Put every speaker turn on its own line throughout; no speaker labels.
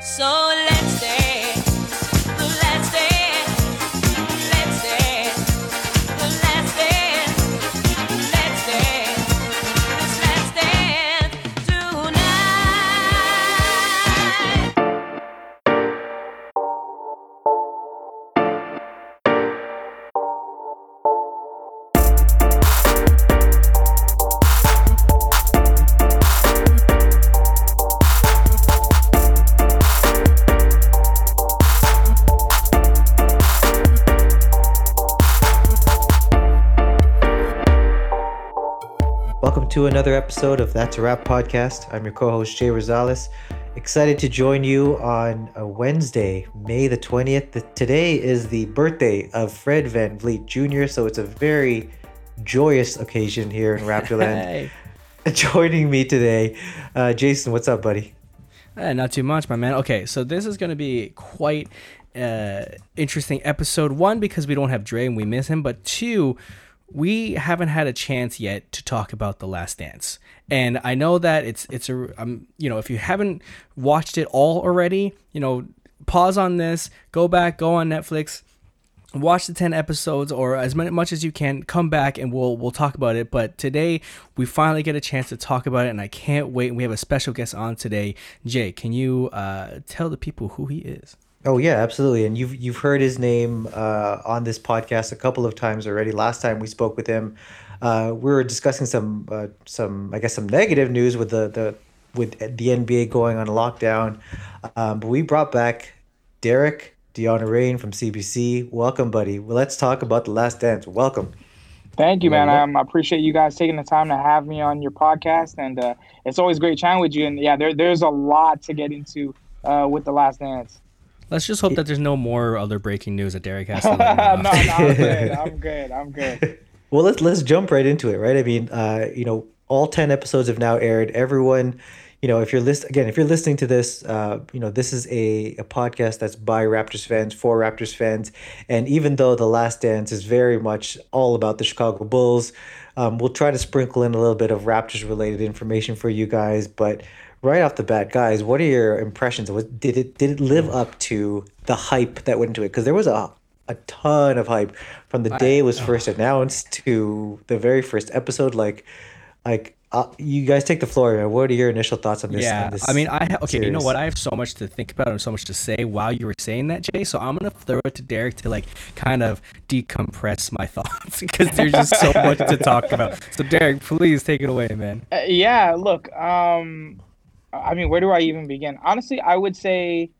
So let to another episode of That's a Wrap podcast. I'm your co host, Jay Rosales. Excited to join you on a Wednesday, May the 20th. Today is the birthday of Fred VanVleet Jr., so it's a very joyous occasion here in Raptorland. hey. Joining me today, uh, Jason, what's up, buddy?
Eh, not too much, my man. Okay, so this is going to be quite uh, interesting episode. One, because we don't have Dre and we miss him, but two, we haven't had a chance yet to talk about the last dance. And i know that it's it's a um, you know if you haven't watched it all already you know pause on this go back go on netflix watch the 10 episodes or as much as you can come back and we'll we'll talk about it. But today we finally get a chance to talk about it and i can't wait. We have a special guest on today. Jay can you uh, tell the people who he is
Oh yeah, absolutely. And you've you've heard his name uh, on this podcast a couple of times already. Last time we spoke with him, uh, we were discussing some uh, some I guess some negative news with the the with the NBA going on lockdown. Um, but we brought back Derek Deonarain from CBC. Welcome, buddy. Well, let's talk about the Last Dance. Welcome.
Thank you, man. Um, I appreciate you guys taking the time to have me on your podcast, and uh, it's always great chatting with you. And yeah, there, there's a lot to get into uh, with the Last Dance.
Let's just hope that there's no more other breaking news that Derek has to.
no, no, I'm good. I'm good. I'm good.
well, let's let's jump right into it, right? I mean, uh, you know, all ten episodes have now aired. Everyone, you know, if you're list again, if you're listening to this, uh, you know, this is a, a podcast that's by Raptors fans for Raptors fans, and even though the Last Dance is very much all about the Chicago Bulls, um, we'll try to sprinkle in a little bit of Raptors related information for you guys, but right off the bat, guys, what are your impressions? Was did it did it live up to the hype that went into it? Because there was a a ton of hype from the day it was first announced to the very first episode. Like, like uh, you guys take the floor. Man. What are your initial thoughts on this?
Yeah,
on this
I mean, I ha- okay. Series? You know what? I have so much to think about and so much to say while you were saying that, Jay. So I'm gonna throw it to Derek to like kind of decompress my thoughts because there's just so much to talk about. So Derek, please take it away, man.
Uh, yeah. Look. Um I mean, where do I even begin? Honestly, I would say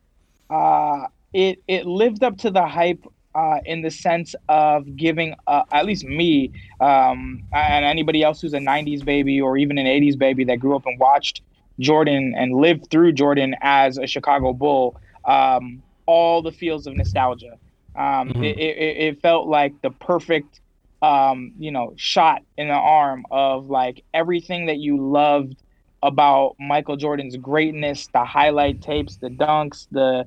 uh, it it lived up to the hype uh, in the sense of giving uh, at least me um, and anybody else who's a '90s baby or even an '80s baby that grew up and watched Jordan and lived through Jordan as a Chicago Bull, um, all the feels of nostalgia. Um, mm-hmm. it, it, it, felt like the perfect, um, you know, shot in the arm of like everything that you loved about Michael Jordan's greatness, the highlight tapes, the dunks, the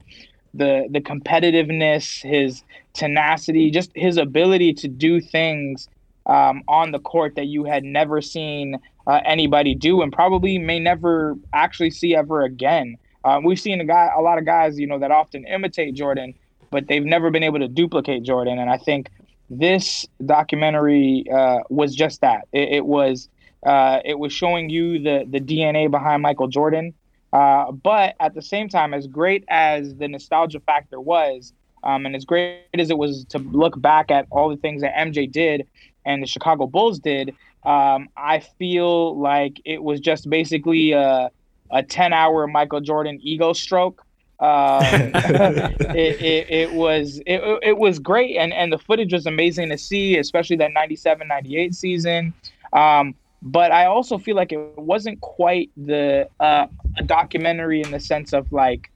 the the competitiveness, his tenacity, just his ability to do things um, on the court that you had never seen uh, anybody do, and probably may never actually see ever again. Uh, we've seen a guy, a lot of guys, you know, that often imitate Jordan, but they've never been able to duplicate Jordan. And I think this documentary uh, was just that. It, it was uh, it was showing you the the DNA behind Michael Jordan. Uh, but at the same time, as great as the nostalgia factor was, um, and as great as it was to look back at all the things that MJ did and the Chicago Bulls did, um, I feel like it was just basically a, a 10 hour Michael Jordan ego stroke. Um, it, it, it, was it, it was great and, and the footage was amazing to see, especially that 97 98 season. Um, but I also feel like it wasn't quite the uh, a documentary in the sense of like,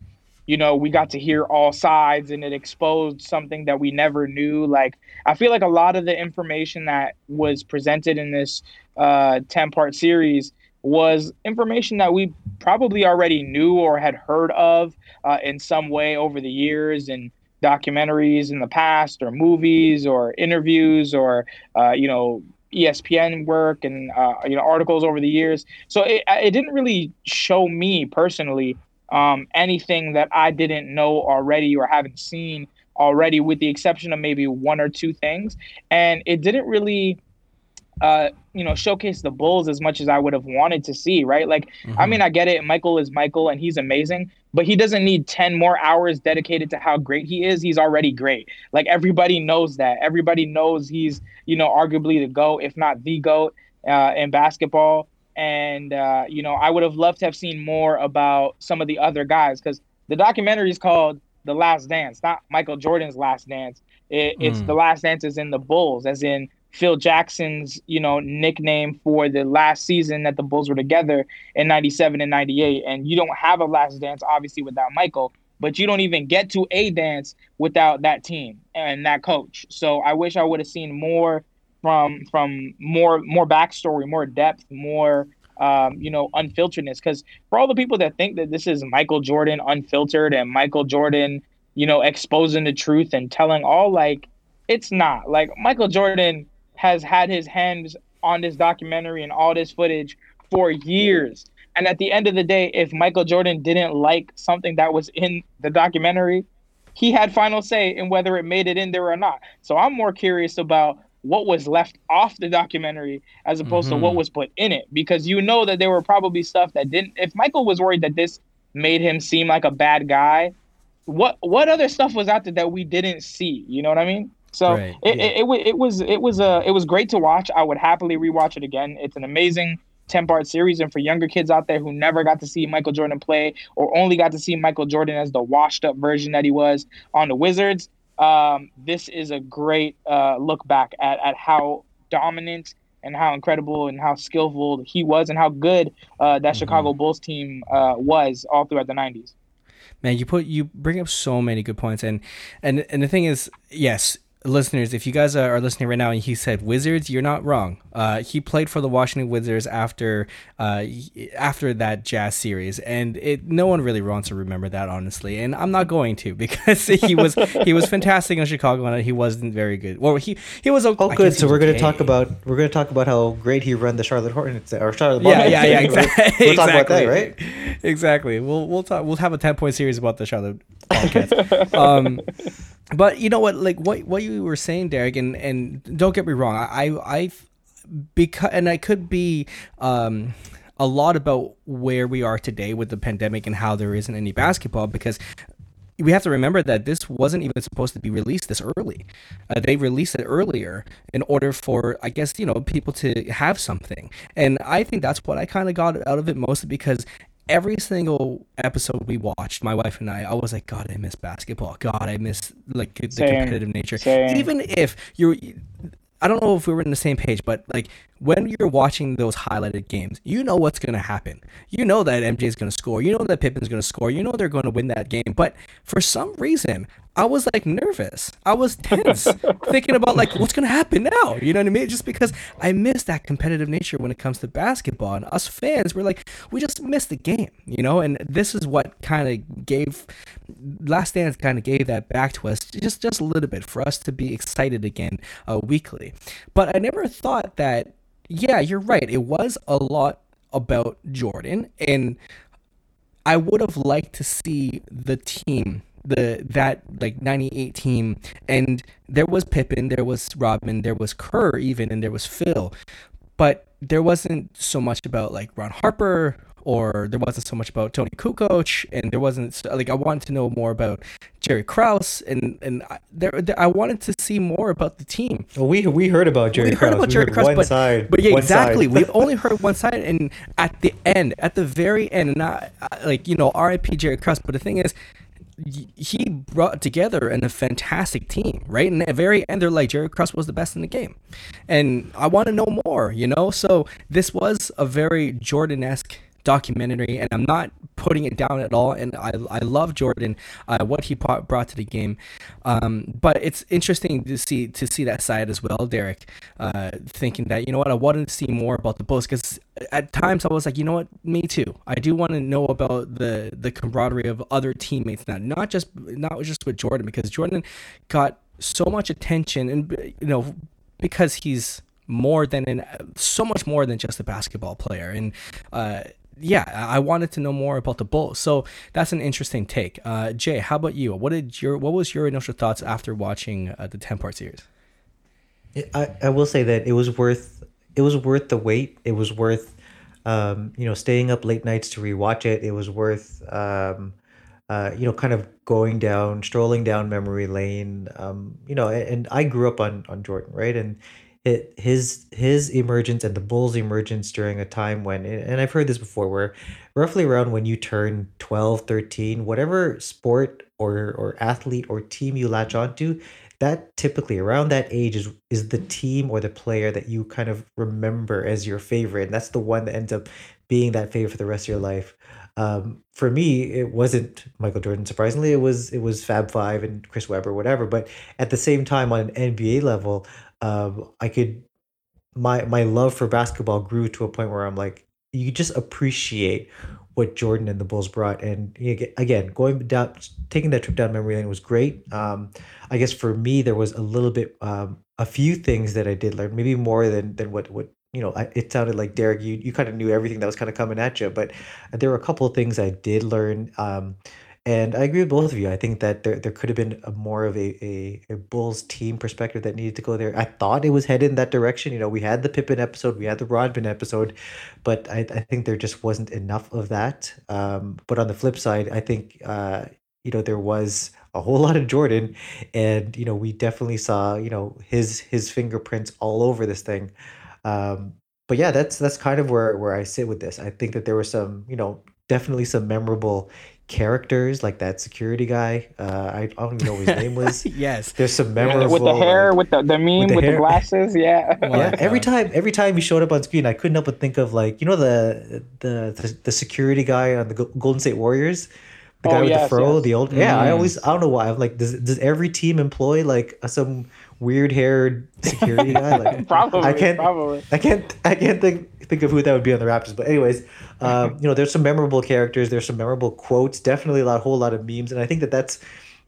you know, we got to hear all sides and it exposed something that we never knew. Like, I feel like a lot of the information that was presented in this uh, 10 part series was information that we probably already knew or had heard of uh, in some way over the years and documentaries in the past or movies or interviews or, uh, you know, ESPN work and uh, you know articles over the years. So it, it didn't really show me personally um, anything that I didn't know already or haven't seen already, with the exception of maybe one or two things. And it didn't really uh, you know, showcase the Bulls as much as I would have wanted to see, right? Like, mm-hmm. I mean, I get it. Michael is Michael and he's amazing, but he doesn't need 10 more hours dedicated to how great he is. He's already great. Like, everybody knows that. Everybody knows he's, you know, arguably the GOAT, if not the GOAT uh, in basketball. And, uh, you know, I would have loved to have seen more about some of the other guys because the documentary is called The Last Dance, not Michael Jordan's Last Dance. It, it's mm. The Last Dance is in the Bulls, as in Phil Jackson's, you know, nickname for the last season that the Bulls were together in 97 and 98. And you don't have a last dance, obviously, without Michael, but you don't even get to a dance without that team and that coach. So I wish I would have seen more from from more more backstory, more depth, more um, you know, unfilteredness. Because for all the people that think that this is Michael Jordan unfiltered and Michael Jordan, you know, exposing the truth and telling all like it's not. Like Michael Jordan has had his hands on this documentary and all this footage for years. And at the end of the day, if Michael Jordan didn't like something that was in the documentary, he had final say in whether it made it in there or not. So I'm more curious about what was left off the documentary as opposed mm-hmm. to what mm-hmm. was put in it because you know that there were probably stuff that didn't if Michael was worried that this made him seem like a bad guy, what what other stuff was out there that we didn't see? You know what I mean? So right, it, yeah. it, it, it, was it was uh, it was great to watch. I would happily rewatch it again. It's an amazing 10 part series. And for younger kids out there who never got to see Michael Jordan play or only got to see Michael Jordan as the washed up version that he was on the Wizards, um, this is a great uh, look back at, at how dominant and how incredible and how skillful he was and how good uh, that mm-hmm. Chicago Bulls team uh, was all throughout the 90s.
Man, you put you bring up so many good points, and and and the thing is, yes, listeners, if you guys are listening right now and he said Wizards, you're not wrong. Uh, he played for the Washington Wizards after uh, after that Jazz series, and it no one really wants to remember that honestly, and I'm not going to because he was he was fantastic in Chicago and he wasn't very good. Well, he he was
okay. Oh, good. So we're okay. going to talk about we're going to talk about how great he run the Charlotte Hornets or Charlotte.
Yeah, yeah, yeah, exactly. we'll, talk about that, right? Exactly. We'll we'll talk. We'll have a ten point series about the Charlotte Bobcats. um, but you know what? Like what what you were saying, Derek, and and don't get me wrong, I I because and I could be um a lot about where we are today with the pandemic and how there isn't any basketball because we have to remember that this wasn't even supposed to be released this early. Uh, they released it earlier in order for, I guess, you know, people to have something. And I think that's what I kind of got out of it mostly because every single episode we watched, my wife and I, I was like, God, I miss basketball. God, I miss like the Same. competitive nature. Same. Even if you're, I don't know if we were in the same page, but like when you're watching those highlighted games, you know what's going to happen. You know that MJ is going to score. You know that Pippen's going to score. You know they're going to win that game. But for some reason, I was like nervous. I was tense, thinking about like what's gonna happen now. You know what I mean? Just because I miss that competitive nature when it comes to basketball, and us fans, we're like, we just miss the game, you know. And this is what kind of gave Last Dance kind of gave that back to us, just just a little bit for us to be excited again uh, weekly. But I never thought that. Yeah, you're right. It was a lot about Jordan, and I would have liked to see the team the that like 98 team and there was Pippen, there was Rodman, there was Kerr even and there was Phil. But there wasn't so much about like Ron Harper or there wasn't so much about Toni Kukoc, and there wasn't like I wanted to know more about Jerry Krause, and and I, there, there, I wanted to see more about the team.
Well, we we heard about Jerry we Krause. Heard about we Jerry heard Krause, one
but,
side,
but yeah, exactly. We've only heard one side, and at the end, at the very end, and not uh, like you know, R.I.P. Jerry Krause. But the thing is, he brought together in a fantastic team, right? And at the very end, they're like, Jerry Krause was the best in the game. And I want to know more, you know? So this was a very Jordan esque documentary, and I'm not putting it down at all. And I, I love Jordan, uh, what he brought, to the game. Um, but it's interesting to see to see that side as well, Derek. Uh, thinking that you know what, I wanted to see more about the Bulls because at times I was like, you know what, me too. I do want to know about the the camaraderie of other teammates now, not just not just with Jordan because Jordan got so much attention and you know because he's more than an so much more than just a basketball player and uh, yeah, I wanted to know more about the bull. So that's an interesting take. Uh, Jay, how about you? What did your what was your initial thoughts after watching uh, the ten part series?
I, I will say that it was worth it was worth the wait. It was worth um, you know staying up late nights to rewatch it. It was worth um, uh, you know kind of going down, strolling down memory lane. Um, you know, and I grew up on on Jordan, right? And it his his emergence and the Bulls' emergence during a time when and I've heard this before where roughly around when you turn 12, 13, whatever sport or or athlete or team you latch onto, that typically around that age is is the team or the player that you kind of remember as your favorite. And that's the one that ends up being that favorite for the rest of your life. Um, for me, it wasn't Michael Jordan. Surprisingly, it was it was Fab Five and Chris Webber, whatever. But at the same time, on an NBA level, um, I could my my love for basketball grew to a point where I'm like, you just appreciate what Jordan and the Bulls brought. And again, going down, taking that trip down memory lane was great. Um, I guess for me, there was a little bit, um, a few things that I did learn, maybe more than than what what you know. I, it sounded like Derek, you you kind of knew everything that was kind of coming at you, but there were a couple of things I did learn. Um, and I agree with both of you. I think that there, there could have been a more of a, a, a Bulls team perspective that needed to go there. I thought it was headed in that direction. You know, we had the Pippen episode, we had the Rodman episode, but I, I think there just wasn't enough of that. Um, but on the flip side, I think, uh, you know, there was a whole lot of Jordan, and you know, we definitely saw, you know, his his fingerprints all over this thing. Um, but yeah, that's that's kind of where where I sit with this. I think that there were some, you know, definitely some memorable characters like that security guy. Uh, I, I don't even know what his name was.
yes,
there's some memorable
with the hair, like, with the the meme, with the, with the glasses. Yeah,
oh yeah. Every time, every time he showed up on screen, I couldn't help but think of like you know the the the, the security guy on the Golden State Warriors. The guy oh, with yes, the fro, yes. the old yeah. I mm. always I don't know why. I'm like, does does every team employ like some weird haired security guy? Like
probably
I can't
probably
I can't I can't think think of who that would be on the Raptors. But anyways, um, you know, there's some memorable characters. There's some memorable quotes. Definitely a lot, whole lot of memes, and I think that that's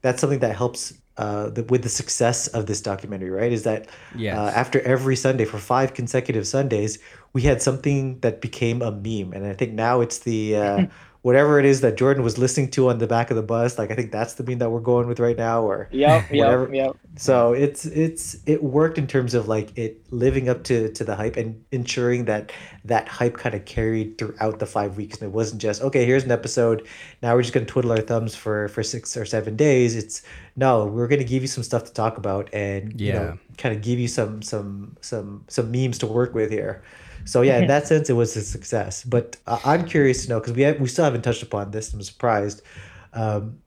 that's something that helps uh, the, with the success of this documentary. Right? Is that
yes.
uh, after every Sunday for five consecutive Sundays, we had something that became a meme, and I think now it's the uh, whatever it is that Jordan was listening to on the back of the bus. Like I think that's the meme that we're going with right now, or
yep, whatever. Yep, yep.
So it's it's it worked in terms of like it living up to to the hype and ensuring that that hype kind of carried throughout the five weeks, and it wasn't just okay. Here's an episode. Now we're just gonna twiddle our thumbs for for six or seven days. It's no, we're gonna give you some stuff to talk about and yeah. you know kind of give you some some some some memes to work with here. So yeah, in that sense, it was a success. But uh, I'm curious to know because we have, we still haven't touched upon this. I'm surprised. Um,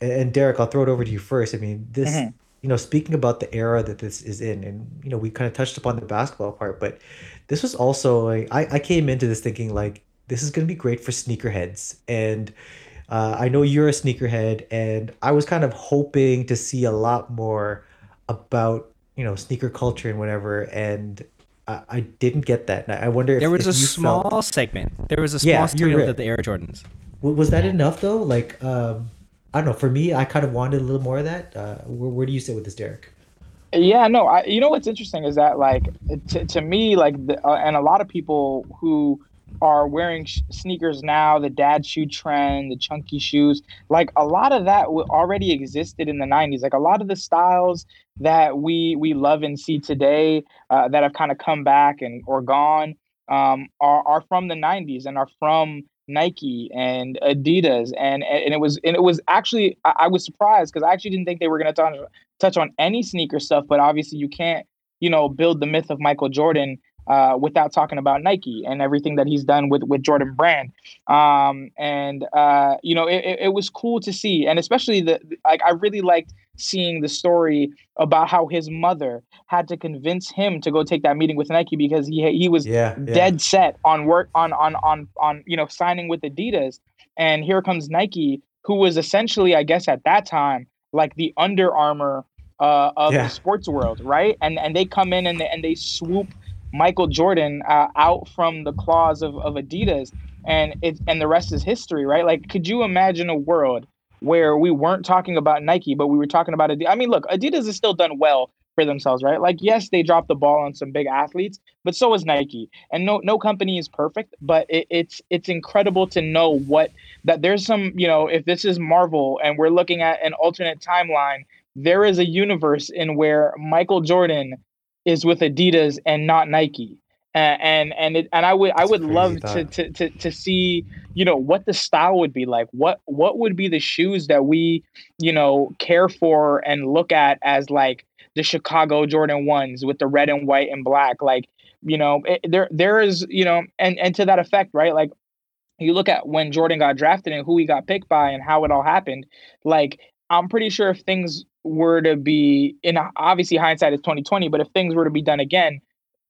and, and, Derek, I'll throw it over to you first. I mean, this, mm-hmm. you know, speaking about the era that this is in, and you know, we kind of touched upon the basketball part, but this was also like I I came into this thinking like this is going to be great for sneakerheads and. Uh, I know you're a sneakerhead, and I was kind of hoping to see a lot more about you know sneaker culture and whatever. And I, I didn't get that. I wonder if
there was
if
a small felt... segment. There was a small yeah, segment right. of the Air Jordans.
Was that enough though? Like, um, I don't know. For me, I kind of wanted a little more of that. Uh, where, where do you sit with this, Derek?
Yeah, no. I, you know what's interesting is that like to, to me like the, uh, and a lot of people who are wearing sh- sneakers now, the dad shoe trend, the chunky shoes, like a lot of that already existed in the 90s. Like a lot of the styles that we we love and see today uh, that have kind of come back and or gone um, are are from the 90s and are from Nike and Adidas and and it was and it was actually I, I was surprised because I actually didn't think they were going to touch touch on any sneaker stuff but obviously you can't you know build the myth of Michael Jordan uh, without talking about Nike and everything that he's done with with Jordan Brand. Um, and uh, you know, it, it, was cool to see, and especially the like I really liked seeing the story about how his mother had to convince him to go take that meeting with Nike because he he was yeah, yeah. dead set on work on on on on you know signing with Adidas. And here comes Nike, who was essentially, I guess, at that time, like the Under Armour uh, of yeah. the sports world, right? And and they come in and they, and they swoop Michael Jordan uh, out from the claws of, of Adidas, and it and the rest is history, right? Like, could you imagine a world where we weren't talking about Nike, but we were talking about Adidas? I mean, look, Adidas has still done well for themselves, right? Like, yes, they dropped the ball on some big athletes, but so is Nike. And no no company is perfect, but it, it's it's incredible to know what that there's some, you know, if this is Marvel and we're looking at an alternate timeline, there is a universe in where Michael Jordan is with Adidas and not Nike. And and and, it, and I would I would love to, to to to see you know what the style would be like what what would be the shoes that we you know care for and look at as like the Chicago Jordan ones with the red and white and black. Like, you know, it, there there is, you know, and and to that effect, right? Like, you look at when Jordan got drafted and who he got picked by and how it all happened. Like, I'm pretty sure if things were to be in obviously hindsight is 2020, but if things were to be done again,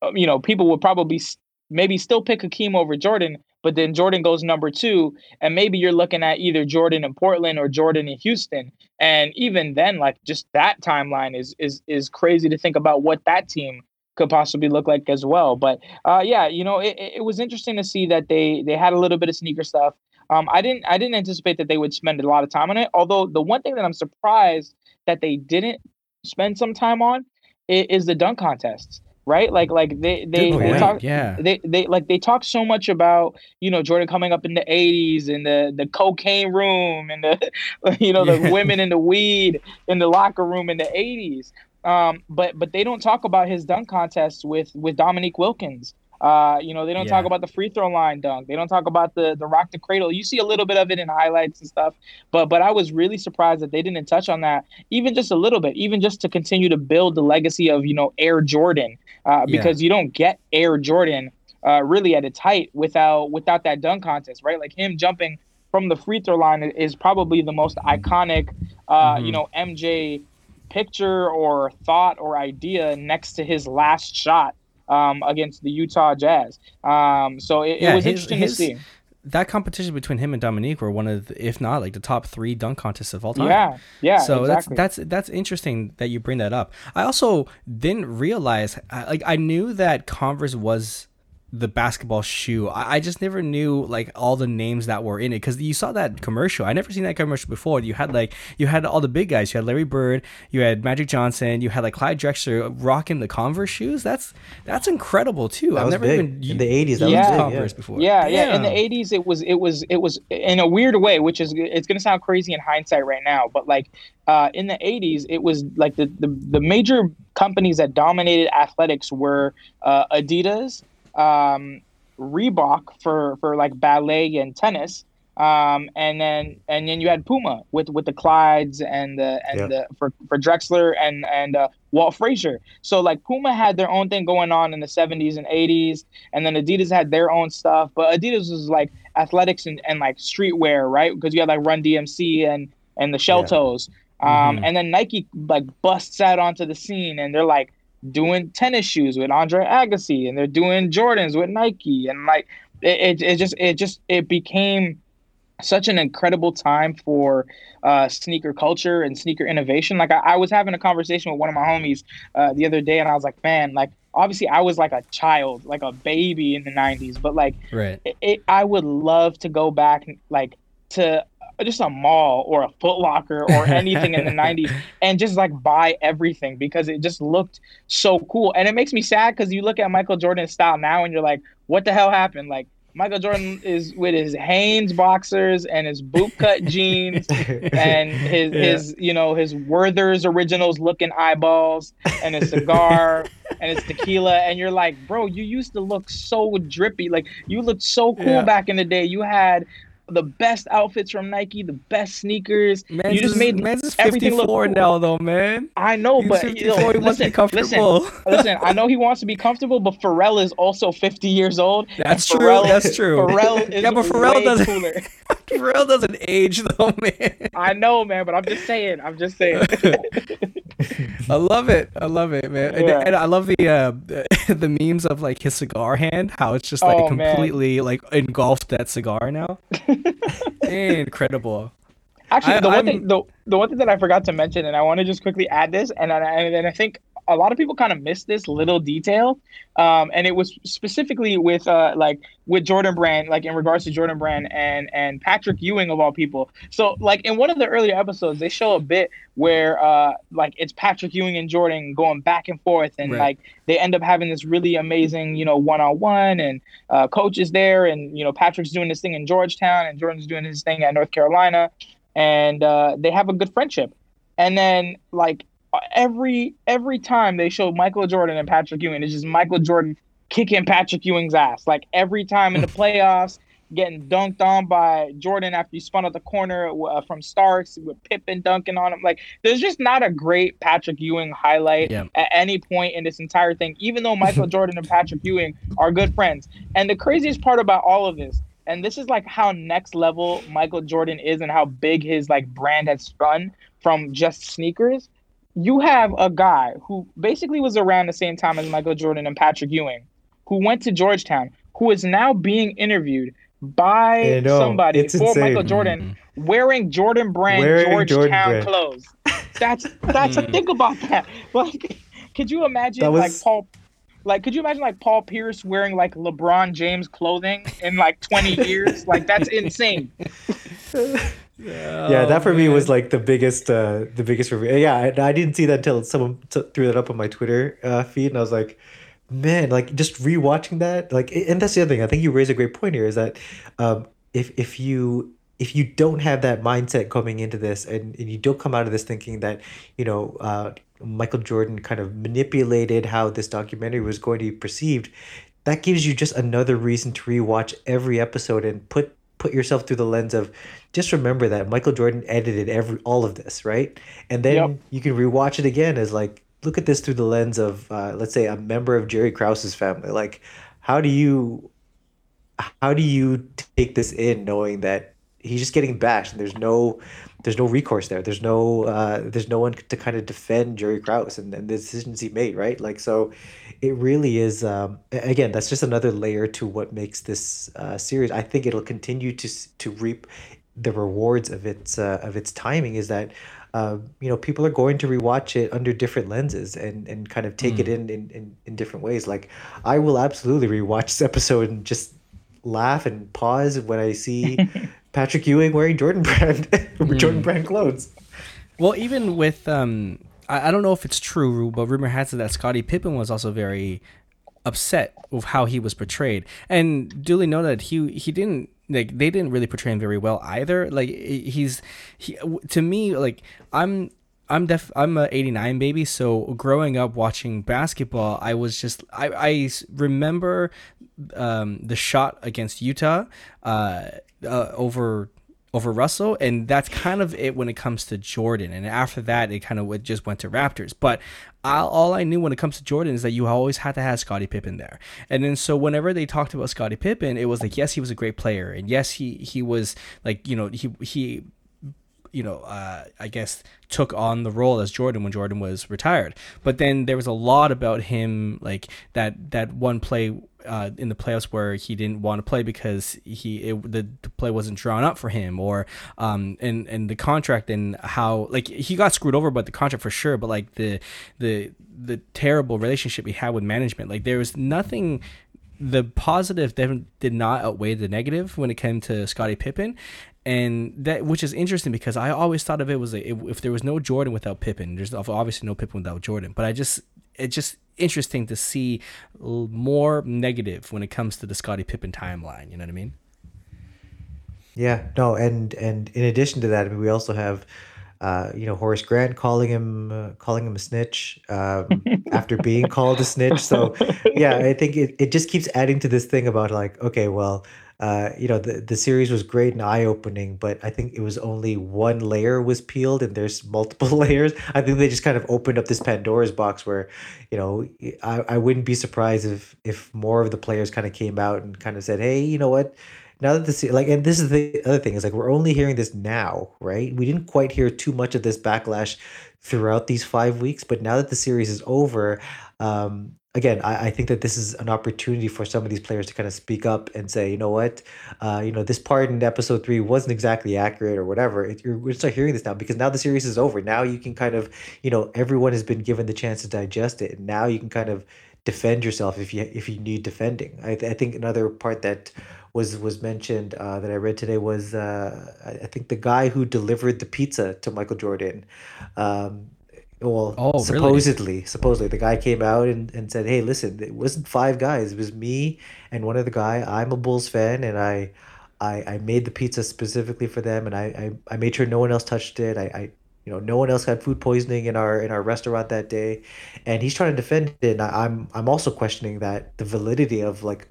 uh, you know, people would probably maybe still pick Hakeem over Jordan, but then Jordan goes number two, and maybe you're looking at either Jordan in Portland or Jordan in Houston. And even then, like just that timeline is is is crazy to think about what that team could possibly look like as well. But uh, yeah, you know, it, it was interesting to see that they they had a little bit of sneaker stuff. Um, I didn't I didn't anticipate that they would spend a lot of time on it. Although the one thing that I'm surprised that they didn't spend some time on is, is the dunk contests right? Like like they they, they talk yeah they they like they talk so much about you know Jordan coming up in the '80s and the the cocaine room and the you know the yeah. women in the weed in the locker room in the '80s. Um, but but they don't talk about his dunk contest with with Dominique Wilkins. Uh, you know, they don't yeah. talk about the free throw line dunk. They don't talk about the the rock the cradle. You see a little bit of it in highlights and stuff, but but I was really surprised that they didn't touch on that even just a little bit, even just to continue to build the legacy of you know Air Jordan, uh, because yeah. you don't get Air Jordan uh, really at its height without without that dunk contest, right? Like him jumping from the free throw line is probably the most iconic, uh, mm-hmm. you know, MJ picture or thought or idea next to his last shot um, against the Utah Jazz. Um, so it, yeah, it was his, interesting his, to see.
That competition between him and Dominique were one of, the, if not like the top three dunk contests of all time.
Yeah, yeah.
So exactly. that's that's that's interesting that you bring that up. I also didn't realize, like, I knew that Converse was the basketball shoe. I, I, just never knew like all the names that were in it because you saw that commercial. I never seen that commercial before. You had like you had all the big guys. You had Larry Bird. You had Magic Johnson. You had like Clyde Drexler rocking the Converse shoes. That's that's incredible too.
That I've never big. even in the eighties.
That yeah, was Converse yeah. before. Yeah, yeah, yeah. In the eighties, it was it was it was in a weird way, which is it's gonna sound crazy in hindsight right now, but like uh, in the 80s, it was like the, the, the major companies that dominated athletics were uh, Adidas, um, Reebok for for like ballet and tennis, um, and then and then you had Puma with with the Clydes and the and yeah. the for for Drexler and and uh, Walt Frazier. So like Puma had their own thing going on in the 70s and 80s, and then Adidas had their own stuff. But Adidas was like athletics and, and like streetwear, right? Because you had like Run DMC and and the Shell yeah. Toes. Um, mm-hmm. And then Nike like busts out onto the scene, and they're like, doing tennis shoes with Andre Agassi and they're doing Jordans with Nike and like it, it, it just it just it became such an incredible time for uh, sneaker culture and sneaker innovation. Like I, I, was having a conversation with one of my homies uh, the other day, and I was like, "Man, like obviously I was like a child, like a baby in the '90s, but like,
right.
it, it, I would love to go back, like to just a mall or a Foot Locker or anything in the 90s and just like buy everything because it just looked so cool. And it makes me sad because you look at Michael Jordan's style now and you're like, what the hell happened? Like, Michael Jordan is with his Hanes boxers and his bootcut jeans and his yeah. his you know his Werther's originals looking eyeballs and his cigar and his tequila and you're like, bro, you used to look so drippy. Like you looked so cool yeah. back in the day. You had the best outfits from Nike, the best sneakers.
Man's you just made man's everything look cool. now, though, man.
I know, He's but you know, he wants to be comfortable. Listen, listen, I know he wants to be comfortable, but Pharrell is also 50 years old.
That's true. Pharrell, that's true.
Pharrell is yeah, but Pharrell doesn't. Cooler.
Pharrell doesn't age though, man.
I know, man, but I'm just saying. I'm just saying.
I love it. I love it, man. Yeah. And, and, I love the uh, the memes of like his cigar hand, how it's just like oh, completely man. like engulfed that cigar now. Incredible.
Actually, I, the one I'm... thing the, the one thing that I forgot to mention, and I want to just quickly add this, and I, and I think a lot of people kind of missed this little detail, um, and it was specifically with uh, like with Jordan Brand, like in regards to Jordan Brand and and Patrick Ewing of all people. So like in one of the earlier episodes, they show a bit where uh, like it's Patrick Ewing and Jordan going back and forth, and right. like they end up having this really amazing, you know, one on one, and uh, coach is there, and you know Patrick's doing this thing in Georgetown, and Jordan's doing his thing at North Carolina, and uh, they have a good friendship. And then like every every time they show Michael Jordan and Patrick Ewing, it's just Michael Jordan kicking Patrick Ewing's ass. Like every time in the playoffs, getting dunked on by Jordan after he spun out the corner uh, from Starks with Pippen dunking on him. Like there's just not a great Patrick Ewing highlight yeah. at any point in this entire thing, even though Michael Jordan and Patrick Ewing are good friends. And the craziest part about all of this and this is like how next level Michael Jordan is and how big his like brand has spun from just sneakers you have a guy who basically was around the same time as Michael Jordan and Patrick Ewing, who went to Georgetown, who is now being interviewed by somebody for insane. Michael Jordan mm-hmm. wearing Jordan brand wearing Georgetown Jordan brand. clothes. That's that's a mm. think about that. Like, could you imagine was... like Paul? Like, could you imagine like Paul Pierce wearing like LeBron James clothing in like 20 years? Like, that's insane.
yeah, that for man. me was like the biggest, uh, the biggest review. Yeah, I, I didn't see that until someone t- threw that up on my Twitter uh, feed, and I was like, man, like just rewatching that, like, and that's the other thing. I think you raise a great point here is that um, if if you if you don't have that mindset coming into this, and, and you don't come out of this thinking that you know uh, Michael Jordan kind of manipulated how this documentary was going to be perceived, that gives you just another reason to rewatch every episode and put put yourself through the lens of just remember that Michael Jordan edited every all of this, right? And then yep. you can rewatch it again as like look at this through the lens of uh, let's say a member of Jerry Krause's family. Like how do you how do you take this in knowing that he's just getting bashed and there's no there's no recourse there. There's no uh, there's no one to kind of defend Jerry Krause and, and the decisions he made, right? Like so it really is um, again that's just another layer to what makes this uh, series i think it'll continue to to reap the rewards of its uh, of its timing is that uh, you know people are going to rewatch it under different lenses and and kind of take mm. it in, in in in different ways like i will absolutely rewatch this episode and just laugh and pause when i see patrick ewing wearing jordan brand mm. jordan brand clothes
well even with um I, I don't know if it's true, but rumor has it that Scottie Pippen was also very upset with how he was portrayed, and duly noted he he didn't like they didn't really portray him very well either. Like he's he to me like I'm I'm def I'm a 89 baby so growing up watching basketball I was just I, I remember um, the shot against Utah uh, uh, over over Russell, and that's kind of it when it comes to Jordan. And after that, it kind of just went to Raptors. But I, all I knew when it comes to Jordan is that you always had to have Scottie Pippen there. And then so whenever they talked about Scottie Pippen, it was like yes, he was a great player, and yes, he he was like you know he he you know, uh, I guess took on the role as Jordan when Jordan was retired. But then there was a lot about him, like that that one play uh, in the playoffs where he didn't want to play because he it, the, the play wasn't drawn up for him, or um and and the contract and how like he got screwed over by the contract for sure, but like the the the terrible relationship he had with management, like there was nothing the positive did not outweigh the negative when it came to Scottie Pippen, and that which is interesting because I always thought of it was a, if, there was no Jordan without Pippen, there's obviously no Pippen without Jordan. But I just it's just interesting to see more negative when it comes to the Scottie Pippen timeline. You know what I mean?
Yeah, no, and and in addition to that, I mean, we also have, uh, you know, Horace Grant calling him uh, calling him a snitch um, after being called a snitch. So, yeah, I think it, it just keeps adding to this thing about like, okay, well, uh, you know, the, the series was great and eye opening, but I think it was only one layer was peeled and there's multiple layers. I think they just kind of opened up this Pandora's box where, you know, I, I wouldn't be surprised if if more of the players kind of came out and kind of said, hey, you know what? Now that this like and this is the other thing is like we're only hearing this now, right? We didn't quite hear too much of this backlash throughout these five weeks, but now that the series is over, um, again, I, I think that this is an opportunity for some of these players to kind of speak up and say, you know what, uh, you know, this part in episode three wasn't exactly accurate or whatever. It, you're, we're hearing this now because now the series is over. Now you can kind of, you know, everyone has been given the chance to digest it. And now you can kind of defend yourself if you if you need defending. I, th- I think another part that was was mentioned uh, that I read today was uh, I think the guy who delivered the pizza to Michael Jordan. Um, well,
Oh, really?
supposedly, supposedly the guy came out and, and said, "Hey, listen, it wasn't five guys. It was me and one other guy. I'm a Bulls fan, and I, I, I made the pizza specifically for them, and I, I, I made sure no one else touched it. I, I, you know, no one else had food poisoning in our in our restaurant that day, and he's trying to defend it. And I, I'm I'm also questioning that the validity of like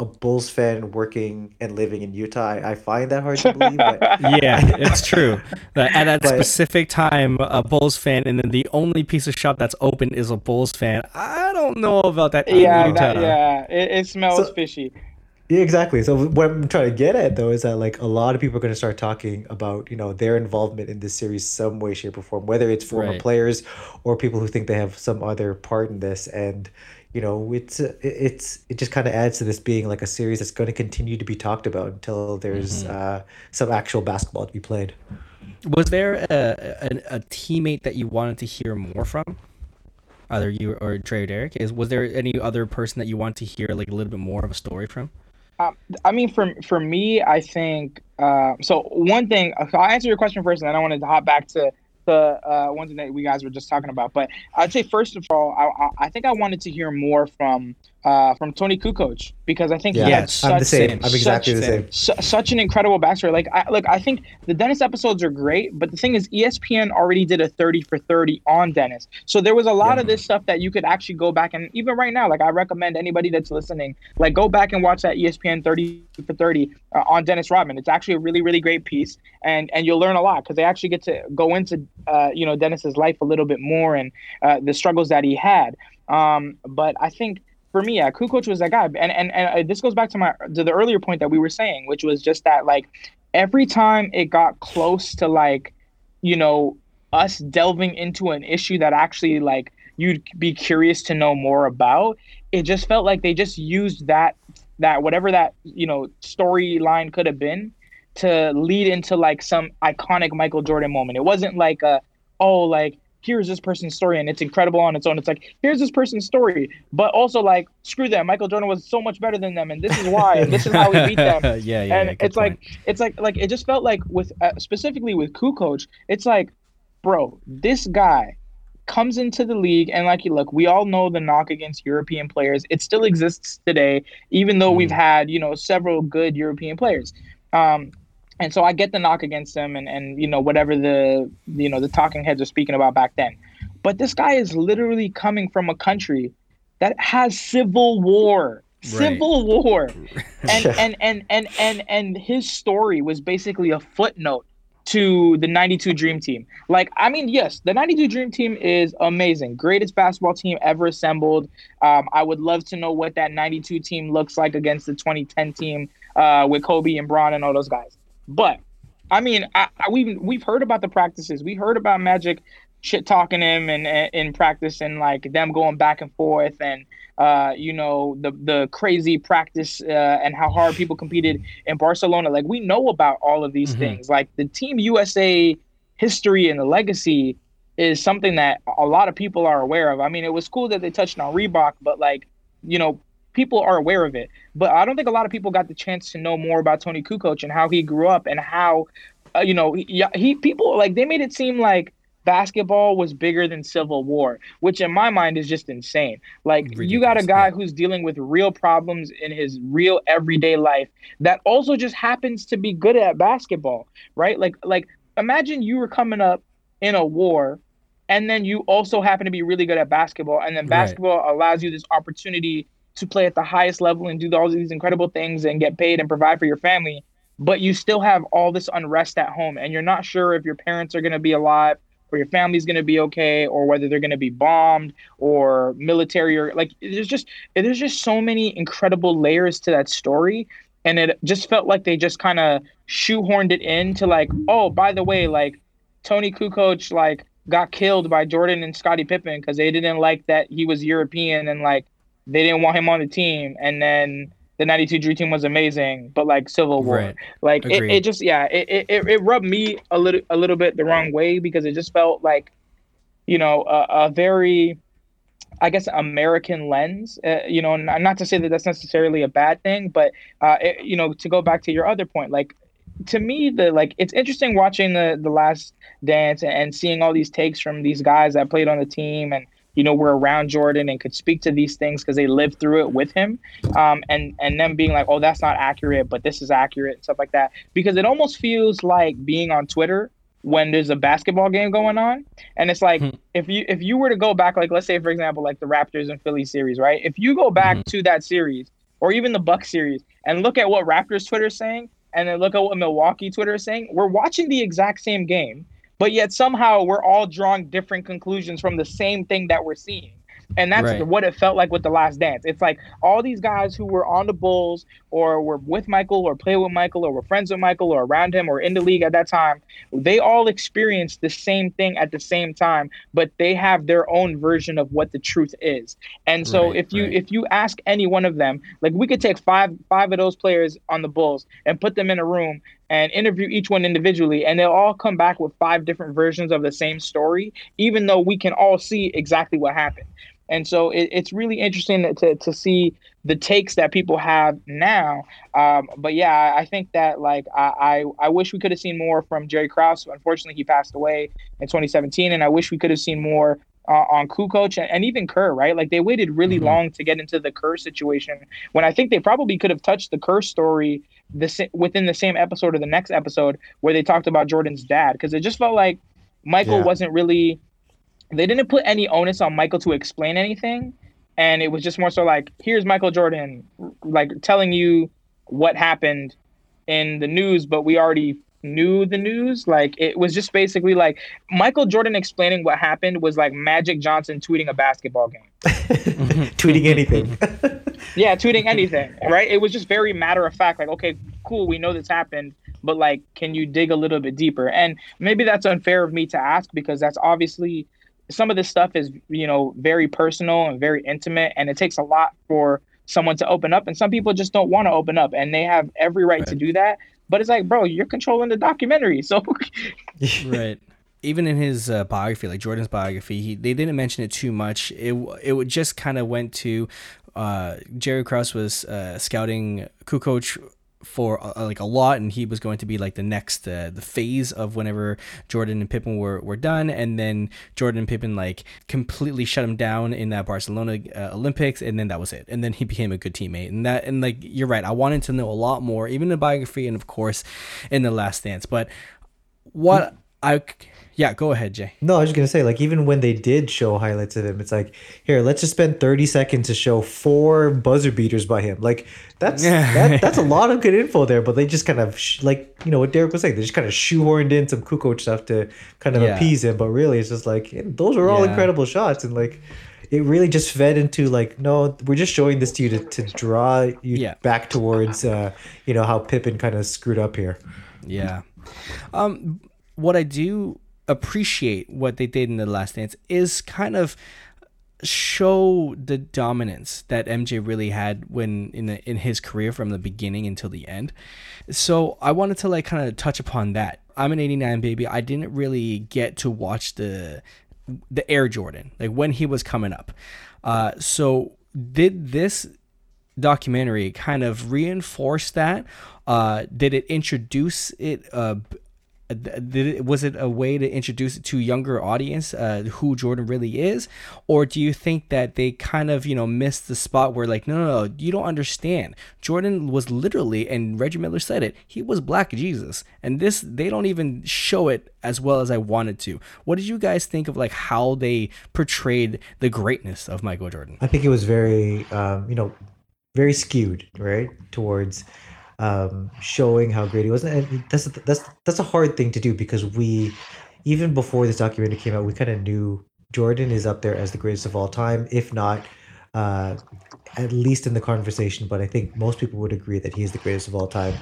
a Bulls fan working and living in Utah. I, I find that hard to believe, but
Yeah, it's true. That at that
But-
specific time, a Bulls fan, and then the only piece of shop that's open is a Bulls fan. I don't know about that. in
Yeah,
Utah.
that, yeah, it, it smells
So-
fishy.
Yeah, exactly. So what I'm trying to get at though is that like a lot of people are going to start talking about, you know, their involvement in this series some way, shape, or form, whether it's former
Right.
players or people who think they have some other part in this. And, you know, it's it's it just kind of adds to this being like a series that's going to continue to be talked about until there's uh, some actual basketball to be played.
Was there a, a a teammate that you wanted to hear more from? Either you or Trey or Derek. Is was there any other person that you want to hear like a little bit more of a story from?
Um, I mean, for for me, I think uh, so. One thing, I'll answer your question first, and then I wanted to hop back to the uh, one thing that we guys were just talking about. But I'd say first of all, I, I think I wanted to hear more from uh, from Toni Kukoc because I think he had
Yes,
I'm the same.
same.
I'm exactly the
Same.
same.
su- such an incredible backstory. Like, I, look, I think the Dennis episodes are great, but the thing is, ESPN already did a 30 for 30 on Dennis. So there was a lot
Yeah.
of this stuff that you could actually go back and even right now, like, I recommend anybody that's listening, like, go back and watch that ESPN 30 for 30 uh, on Dennis Rodman. It's actually a really, really great piece, and and you'll learn a lot because they actually get to go into, uh, you know, Dennis's life a little bit more and uh, the struggles that he had. Um, but I think for me, yeah, Kukoc was that guy, and and and uh, this goes back to my to the earlier point that we were saying, which was just that like every time it got close to like, you know, us delving into an issue that actually like you'd be curious to know more about, it just felt like they just used that that whatever that you know storyline could have been to lead into like some iconic Michael Jordan moment. It wasn't like a oh like here's this person's story and it's incredible on its own. It's like here's this person's story, but also like screw them. Michael Jordan was so much better than them, and this is why, and this is how we beat them.
yeah, yeah. yeah,
and
good
it's like it's like like it just felt like with uh, specifically with Kukoc, it's like, bro, this guy comes into the league and like you look, we all know the knock against European players. It still exists today, even though we've
Mm.
had you know several good European players. Um, and so I get the knock against them, and and you know whatever the you know the talking heads are speaking about back then. But this guy is literally coming from a country that has civil war. Civil war and,
Yeah.
and and and and and his story was basically a footnote to the 92 dream team like i mean yes the 92 dream team is amazing greatest basketball team ever assembled um, i would love to know what that 92 team looks like against the 2010 team uh, with kobe and Bron and all those guys but i mean I, I, we've we've heard about the practices we heard about magic shit talking him and in practice and like them going back and forth and uh, you know the the crazy practice uh, and how hard people competed in Barcelona. Like we know about all of these
Mhm.
things. Like the Team USA history and the legacy is something that a lot of people are aware of. I mean, it was cool that they touched on Reebok, but like you know people are aware of it. But I don't think a lot of people got the chance to know more about Toni Kukoc and how he grew up and how uh, you know he, he people like they made it seem like basketball was bigger than civil war which in my mind is just insane like you got a guy who's dealing with real problems in his real everyday life that also just happens to be good at basketball right like like imagine you were coming up in a war and then you also happen to be really good at basketball and then
Right.
basketball allows you this opportunity to play at the highest level and do all these incredible things and get paid and provide for your family but you still have all this unrest at home and you're not sure if your parents are going to be alive or your family's going to be okay or whether they're going to be bombed or military or like there's just there's just so many incredible layers to that story. And it just felt like they just kind of shoehorned it into like oh by the way like Toni Kukoc like got killed by Jordan and Scottie Pippen because they didn't like that he was European and like they didn't want him on the team, and then the 92 Dream Team was amazing, but like Civil War, right. like it, it, just yeah, it, it it rubbed me a little a little bit the wrong way because it just felt like, you know, a, a very, I guess, American lens. Uh, you know, not to say that that's necessarily a bad thing, but uh, it, you know, to go back to your other point, like to me the like it's interesting watching the the last dance and, and seeing all these takes from these guys that played on the team and you know were around Jordan and could speak to these things because they lived through it with him, um, and and them being like, oh, that's not accurate, but this is accurate and stuff like that. Because it almost feels like being on Twitter when there's a basketball game going on, and it's like hmm. if you if you were to go back, like let's say for example, like the Raptors and Philly series, right? If you go back hmm. to that series or even the Buck series and look at what Raptors Twitter is saying, and then look at what Milwaukee Twitter is saying, we're watching the exact same game but yet somehow we're all drawing different conclusions from the same thing that we're seeing. And that's right. what it felt like with the last dance. It's like all these guys who were on the Bulls or were with Michael or play with Michael or were friends with Michael or around him or in the league at that time, they all experienced the same thing at the same time, but they have their own version of what the truth is. And so right, if you right. if you ask any one of them, like we could take five five of those players on the Bulls and put them in a room and interview each one individually and they'll all come back with five different versions of the same story even though we can all see exactly what happened and so it, it's really interesting to, to see the takes that people have now um, but yeah i think that like I, I, I wish we could have seen more from jerry krause unfortunately he passed away in 2017 and i wish we could have seen more uh, on Kukoc and, and, even Kerr, right? Like they waited really mm-hmm. long to get into the Kerr situation when I think they probably could have touched the Kerr story the within the same episode or the next episode where they talked about Jordan's dad because it just felt like Michael yeah. wasn't really they didn't put any onus on Michael to explain anything and it was just more so like here's Michael Jordan like telling you what happened in the news but we already knew the news like it was just basically like Michael Jordan explaining what happened was like Magic Johnson tweeting a basketball game
tweeting anything
yeah, tweeting anything, right? It was just very matter of fact, like, okay, cool, we know this happened, but like, can you dig a little bit deeper? And maybe that's unfair of me to ask because that's obviously some of this stuff is, you know, very personal and very intimate, and it takes a lot for someone to open up, and some people just don't want to open up, and they have every right, right. to do that. But it's like, bro, you're controlling the documentary, so
right even in his uh, biography, like Jordan's biography, he, they didn't mention it too much. It it just kind of went to uh, Jerry Krause was uh, scouting Kukoc for uh, like a lot and he was going to be like the next uh, the phase of whenever Jordan and Pippen were, were done and then Jordan and Pippen like completely shut him down in that Barcelona uh, Olympics and then that was it. And then he became a good teammate. And that and like you're right I wanted to know a lot more even in the biography and of course in the last dance. But what I yeah, go ahead, Jay.
No, I was just gonna say, like, even when they did show highlights of him, it's like, here, let's just spend thirty seconds to show four buzzer beaters by him. Like, that's that, that's a lot of good info there. But they just kind of sh- like, you know, what Derek was saying, they just kind of shoehorned in some Kukoc stuff to kind of yeah. appease him. But really, it's just like those are all yeah. incredible shots, and like, it really just fed into like, no, we're just showing this to you to, to draw you yeah. back towards, uh, you know, how Pippen kind of screwed up here.
Yeah. Um, what I do appreciate what they did in the last dance is kind of show the dominance that MJ really had when in the, in his career from the beginning until the end. So I wanted to like kind of touch upon that. I'm an 89 baby. I didn't really get to watch the the Air Jordan like when he was coming up. Uh, so did this documentary kind of reinforce that? Uh, did it introduce it uh, it, was it a way to introduce it to younger audience uh, who Jordan really is, or do you think that they kind of you know missed the spot where like no no no you don't understand Jordan was literally and Reggie Miller said it he was Black Jesus and this they don't even show it as well as I wanted to. What did you guys think of like how they portrayed the greatness of Michael Jordan?
I think it was very um, you know very skewed right towards um, showing how great he was. And that's that's that's a hard thing to do because we, even before this documentary came out, we kind of knew Jordan is up there as the greatest of all time, if not uh, at least in the conversation. But I think most people would agree that he is the greatest of all time,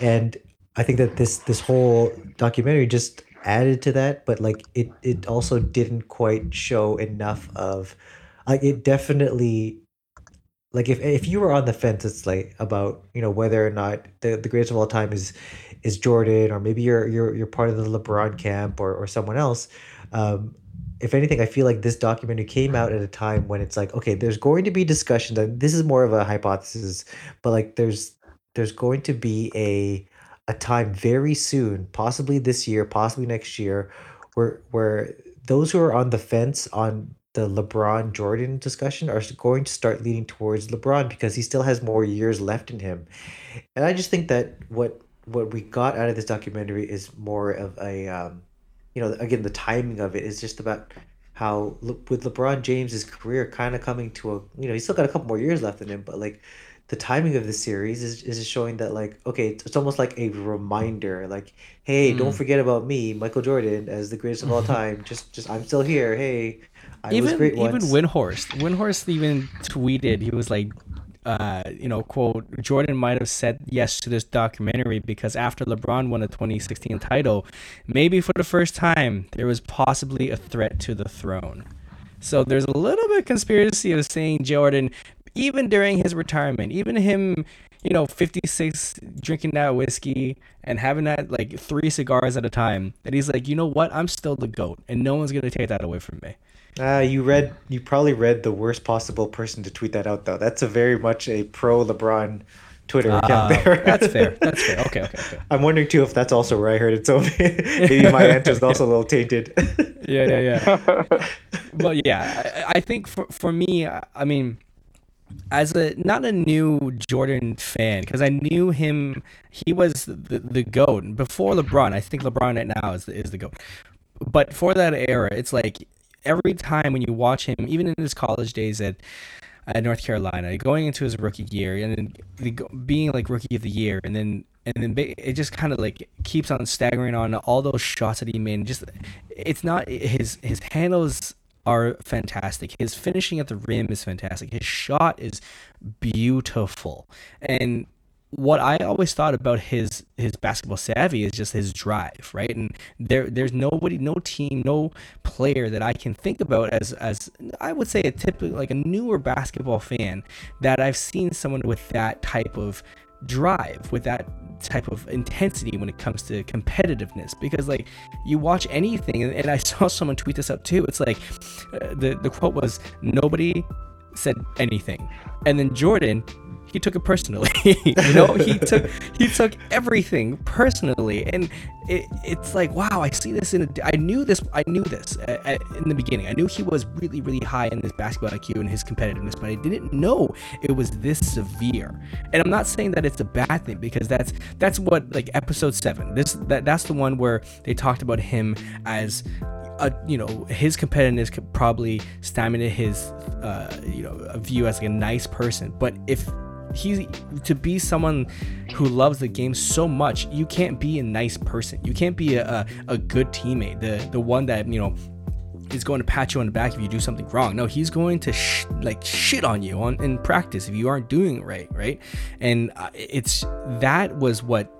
and I think that this this whole documentary just added to that. But like it it also didn't quite show enough of. Like it definitely like if if you were on the fence, it's like about you know whether or not the the greatest of all time is is Jordan, or maybe you're you're you're part of the LeBron camp or or someone else. Um, if anything, I feel like this documentary came out at a time when it's like, okay, there's going to be discussion that this is more of a hypothesis, but like there's there's going to be a a time very soon, possibly this year, possibly next year, where where those who are on the fence on the LeBron Jordan discussion are going to start leaning towards LeBron because he still has more years left in him. And I just think that what what we got out of this documentary is more of a um, you know, again, the timing of it is just about how with LeBron James's career kind of coming to a, you know, he's still got a couple more years left in him, but like the timing of the series is, is showing that like, okay, it's, it's almost like a reminder, like, hey, don't
Mm.
forget about me, Michael Jordan, as the greatest of all time. Just, just I'm still here. Hey, I
even even
once.
Windhorst. Windhorst even tweeted. He was like, uh, you know, quote: Jordan might have said yes to this documentary because after LeBron won a 2016 title, maybe for the first time there was possibly a threat to the throne. So there's a little bit of conspiracy of saying Jordan, even during his retirement, even him, you know, 56 drinking that whiskey and having that like three cigars at a time, that he's like, you know what, I'm still the goat, and no one's gonna take that away from me.
Ah, you read, you probably read the worst possible person to tweet that out, though. That's a very much a pro LeBron Twitter account
Uh,
there.
that's fair. That's fair. Okay, okay, okay.
I'm wondering too if that's also where I heard it. So maybe my answer is also a little tainted.
Yeah, yeah, yeah. But yeah, I, I think for for me, I I mean, as a not a new Jordan fan because I knew him. He was the the goat before LeBron. I think LeBron right now is the, is the goat. But for that era, it's like every time when you watch him, even in his college days at at North Carolina, going into his rookie year, and then being like rookie of the year, and then and then it just kind of like keeps on staggering on all those shots that he made. Just it's not his his handles are fantastic. His finishing at the rim is fantastic. His shot is beautiful. And what I always thought about his his basketball savvy is just his drive, right? And there there's nobody, no team, no player that I can think about as as I would say a typical like a newer basketball fan that I've seen someone with that type of drive with that type of intensity when it comes to competitiveness. Because like you watch anything and, i saw someone tweet this up too. It's like uh, the the quote was nobody said anything. And then jordan he took it personally. You know he took he took everything personally. And it, it's like wow i see this in a, i knew this i knew this uh, uh, in the beginning. I knew he was really really high in his basketball iq and his competitiveness but i didn't know it was this severe. And i'm not saying that it's a bad thing because that's that's what like episode 7 this that that's the one where they talked about him as a, you know his competitiveness could probably stamina his uh, you know view as like a nice person. But if he's to be someone who loves the game so much you can't be a nice person you can't be a, a, a good teammate the the one that you know is going to pat you on the back if you do something wrong no he's going to sh- like shit on you on in practice if you aren't doing it right right and uh, it's that was what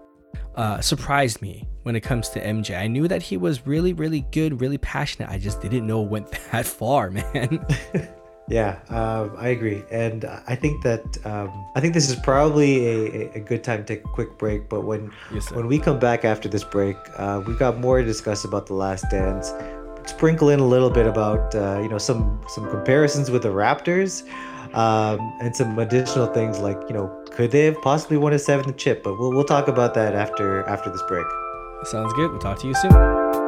uh, surprised me when it comes to MJ. I knew that he was really, really good, really passionate. I just didn't know it went that far, man.
Yeah, um, I agree, and I think that um, I think this is probably a, a good time to take a quick break. But when
Yes,
when we come back after this break, uh, we got more to discuss about the Last Dance. Sprinkle in a little bit about uh, you know some some comparisons with the Raptors, um, and some additional things like you know could they have possibly won a seventh chip? But we'll we'll talk about that after after this break.
Sounds good. We'll talk to you soon.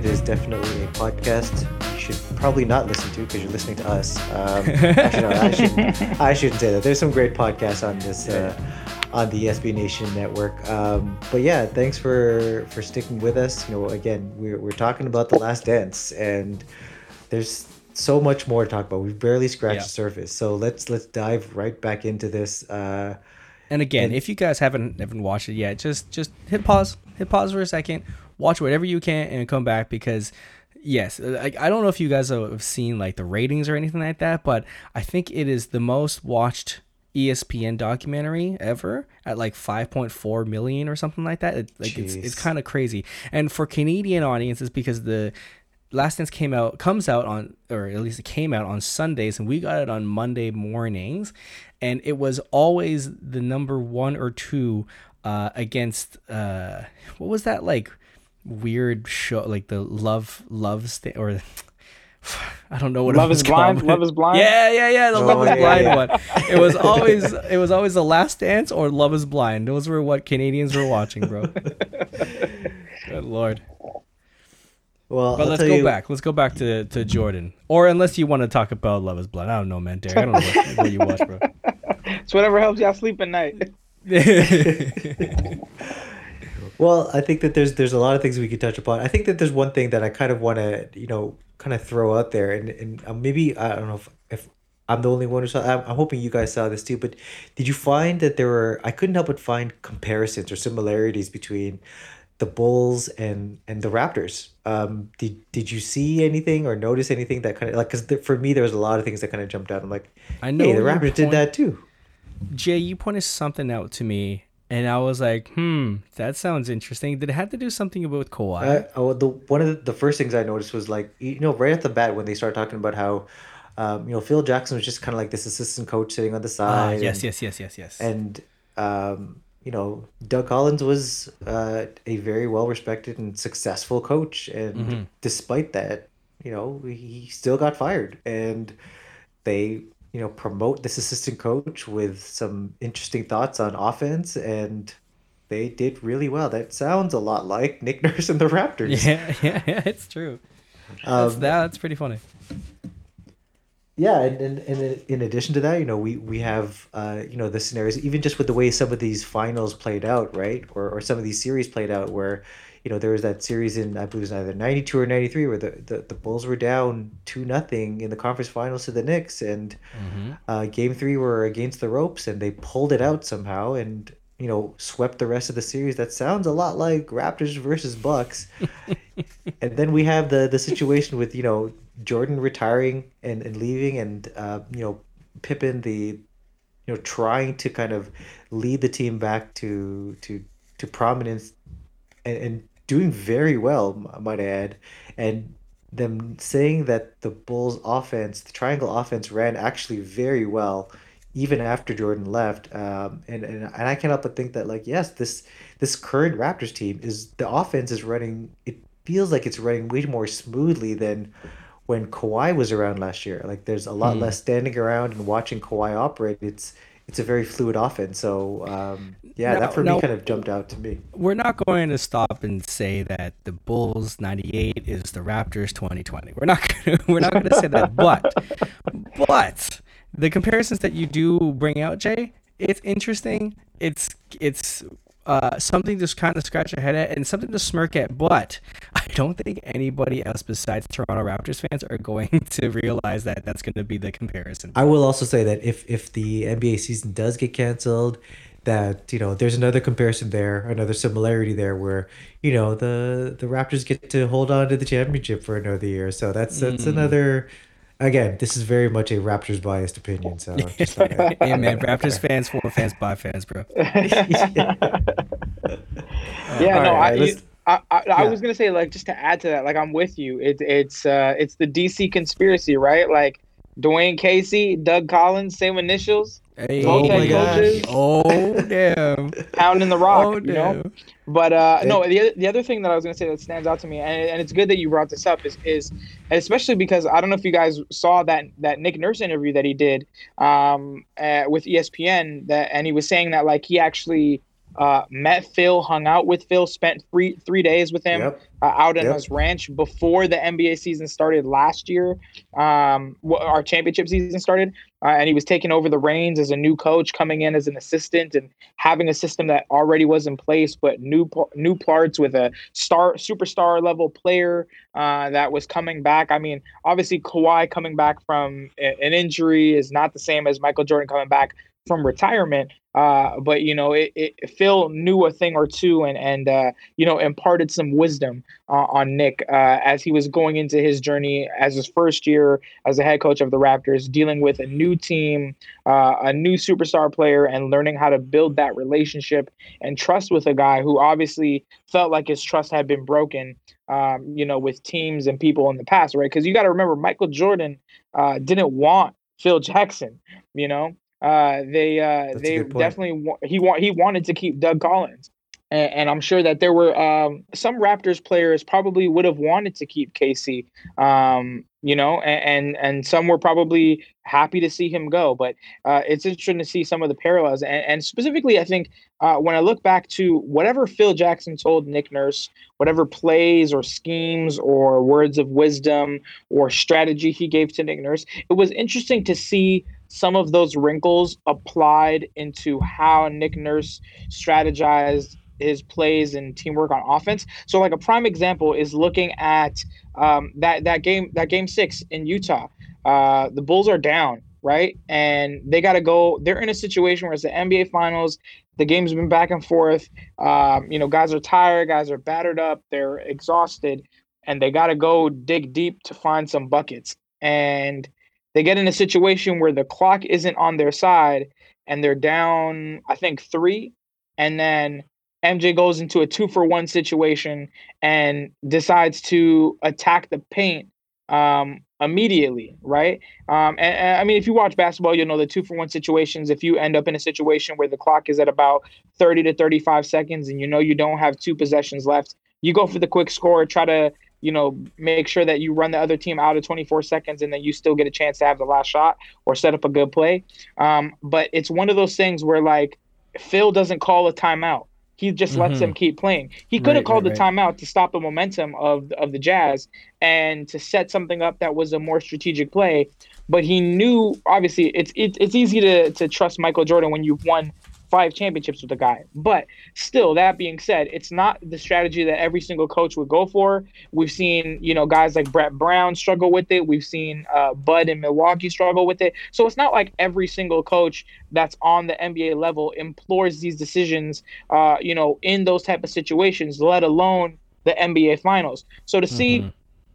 Promoted is definitely a podcast you should probably not listen to because you're listening to us. Um, actually, no, I shouldn't, I shouldn't say that. There's some great podcasts on this uh, on the SB Nation network. Um, but yeah, thanks for for sticking with us. You know, again, we're we're talking about the Last Dance, and there's so much more to talk about. We've barely scratched
Yeah.
the surface. So let's let's dive right back into this. Uh,
And again,
And-
if you guys haven't haven't watched it yet, just just hit pause, hit pause for a second, watch whatever you can, and come back because yes, I, I don't know if you guys have seen like the ratings or anything like that, but I think it is the most watched ESPN documentary ever at like 5.4 million or something like that. It, like it's it's kind of crazy. And for Canadian audiences, because the Last Dance came out comes out on or at least it came out on Sundays and we got it on Monday mornings and it was always the number 1 or 2 uh against uh what was that like weird show like the love loves sta- or I don't know what
Love
it was
is blind.
called.
Love is blind.
Yeah, yeah, yeah. The
Oh,
Love is
yeah,
Blind
yeah.
one. It was always it was always the Last Dance or Love is Blind. Those were what Canadians were watching, bro. Good lord.
well,
But
I'll
let's go
you,
back. Let's go back to, to Jordan. Or unless you want to talk about Love is Blind. I don't know, man. Derek, I don't know what, what you watch, bro.
It's whatever helps y'all sleep at night.
Well, I think that there's there's a lot of things we could touch upon. I think that there's one thing that I kind of want to you know kind of throw out there, and and uh, maybe I don't know if, if I'm the only one who saw. I'm, I'm hoping you guys saw this too. But did you find that there were? I couldn't help but find comparisons or similarities between the Bulls and and the Raptors. Um, did did you see anything or notice anything that kind of like? Because for me, there was a lot of things that kind of jumped out. I'm like,
I know
hey, the Raptors did that too.
Jay, you pointed something out to me, and I was like, hmm, that sounds interesting. Did it have to do something with Kawhi?
Uh, oh, the one of the, the first things I noticed was like you know right at the bat when they started talking about how, um, you know Phil Jackson was just kind of like this assistant coach sitting on the
Ah,
side.
yes,
and,
yes, yes, yes, yes.
And um, you know Doug Collins was uh, a very well respected and successful coach, and
Mhm.
despite that, you know he still got fired, and they you know promote this assistant coach with some interesting thoughts on offense and. They did really well. That sounds a lot like Nick Nurse and the Raptors.
yeah, yeah, yeah, it's true. That's,
Um,
that, that's pretty funny.
Yeah, and, and, and in addition to that, you know, we we have uh, you know the scenarios, even just with the way some of these finals played out, right, or or some of these series played out, where you know there was that series in I believe it was either ninety two or ninety three, where the, the, the Bulls were down two nothing in the conference finals to the Knicks, and
hmm
uh, game three were against the ropes, and they pulled it out somehow, and you know swept the rest of the series. That sounds a lot like Raptors versus Bucks. and then we have the the situation with you know Jordan retiring and, and leaving, and uh, you know Pippen the you know trying to kind of lead the team back to to to prominence and, and doing very well, I might add, and them saying that the Bulls offense, the triangle offense, ran actually very well even after Jordan left. Um, and, and and I can't but think that like yes, this this current Raptors team is the offense is running. It feels like it's running way more smoothly than when Kawhi was around last year. Like there's a lot
Hmm.
less standing around and watching Kawhi operate. It's it's a very fluid offense. So um, yeah, that for me kind of jumped out to me.
We're not going to stop and say that the Bulls '98 is the Raptors 2020. We're not. Gonna, we're not going to say that. But, but the comparisons that you do bring out, Jay, it's interesting. It's it's uh, something to kind of scratch your head at and something to smirk at. But I don't think anybody else besides Toronto Raptors fans are going to realize that that's going to be the comparison.
I will also say that if if the NBA season does get canceled, that you know there's another comparison there, another similarity there, where you know the the Raptors get to hold on to the championship for another year. So that's that's
Mm.
another. Again, this is very much a Raptors biased opinion. So just thought I'd-
man, Raptors fans, for fans, by fans, bro.
yeah,
All
no,
right,
I,
let's-
I, I, I was gonna say like just to add to that, like I'm with you. It, it's uh, it's the DC conspiracy, right? Like Dwane Casey, Doug Collins, same initials,
Hey,
Oh
my gosh.
oh damn,
pounding the rock,
oh
you know.
damn.
But uh,
It-
no, the other, the other thing that I was gonna say that stands out to me, and, and it's good that you brought this up, is is especially because I don't know if you guys saw that that Nick Nurse interview that he did um, uh, with ESPN, that and he was saying that like he actually uh, met Phil, hung out with Phil, spent three three days with him
Yep.
uh, out in
Yep.
his ranch before the NBA season started last year. Um, our championship season started, uh, and he was taking over the reins as a new coach, coming in as an assistant, and having a system that already was in place, but new new parts with a star superstar level player uh, that was coming back. I mean, obviously Kawhi coming back from an injury is not the same as Michael Jordan coming back from retirement. Uh, but you know, it, it, Phil knew a thing or two, and and uh, you know imparted some wisdom uh, on Nick uh, as he was going into his journey as his first year as the head coach of the Raptors, dealing with a new team, uh, a new superstar player, and learning how to build that relationship and trust with a guy who obviously felt like his trust had been broken. Um, you know, with teams and people in the past, right? Because you got to remember, Michael Jordan uh, didn't want Phil Jackson. You know, uh, they uh, they definitely wa- he wa- he wanted to keep Doug Collins, and, and I'm sure that there were um, some Raptors players probably would have wanted to keep Casey, um, you know, and, and and some were probably happy to see him go. But uh, it's interesting to see some of the parallels, and, and specifically, I think uh, when I look back to whatever Phil Jackson told Nick Nurse, whatever plays or schemes or words of wisdom or strategy he gave to Nick Nurse, it was interesting to see some of those wrinkles applied into how Nick Nurse strategized his plays and teamwork on offense. So, like a prime example is looking at um, that that game that game six in Utah. Uh, the Bulls are down, right, and they got to go. They're in a situation where it's the NBA Finals. The game's been back and forth. Um, you know, guys are tired, guys are battered up, they're exhausted, and they got to go dig deep to find some buckets. And they get in a situation where the clock isn't on their side and they're down, I think, three. And then MJ goes into a two for one situation and decides to attack the paint um, immediately, right? Um, and, and I mean, if you watch basketball, you'll know the two for one situations. If you end up in a situation where the clock is at about 30 to 35 seconds and you know you don't have two possessions left, you go for the quick score, try to you know, make sure that you run the other team out of 24 seconds and then you still get a chance to have the last shot or set up a good play. Um, but it's one of those things where like Phil doesn't call a timeout. He just lets
Mhm.
them keep playing. He could have
Right,
called
right,
the
right.
timeout to stop the momentum of of the Jazz and to set something up that was a more strategic play. But he knew obviously it's it, it's easy to to trust Michael Jordan when you've won five championships with the guy. But still, that being said, it's not the strategy that every single coach would go for. We've seen, you know, guys like Brett Brown struggle with it. We've seen uh, Bud in Milwaukee struggle with it. So it's not like every single coach that's on the NBA level implores these decisions, uh, you know, in those type of situations, let alone the NBA Finals. So to see
Mhm.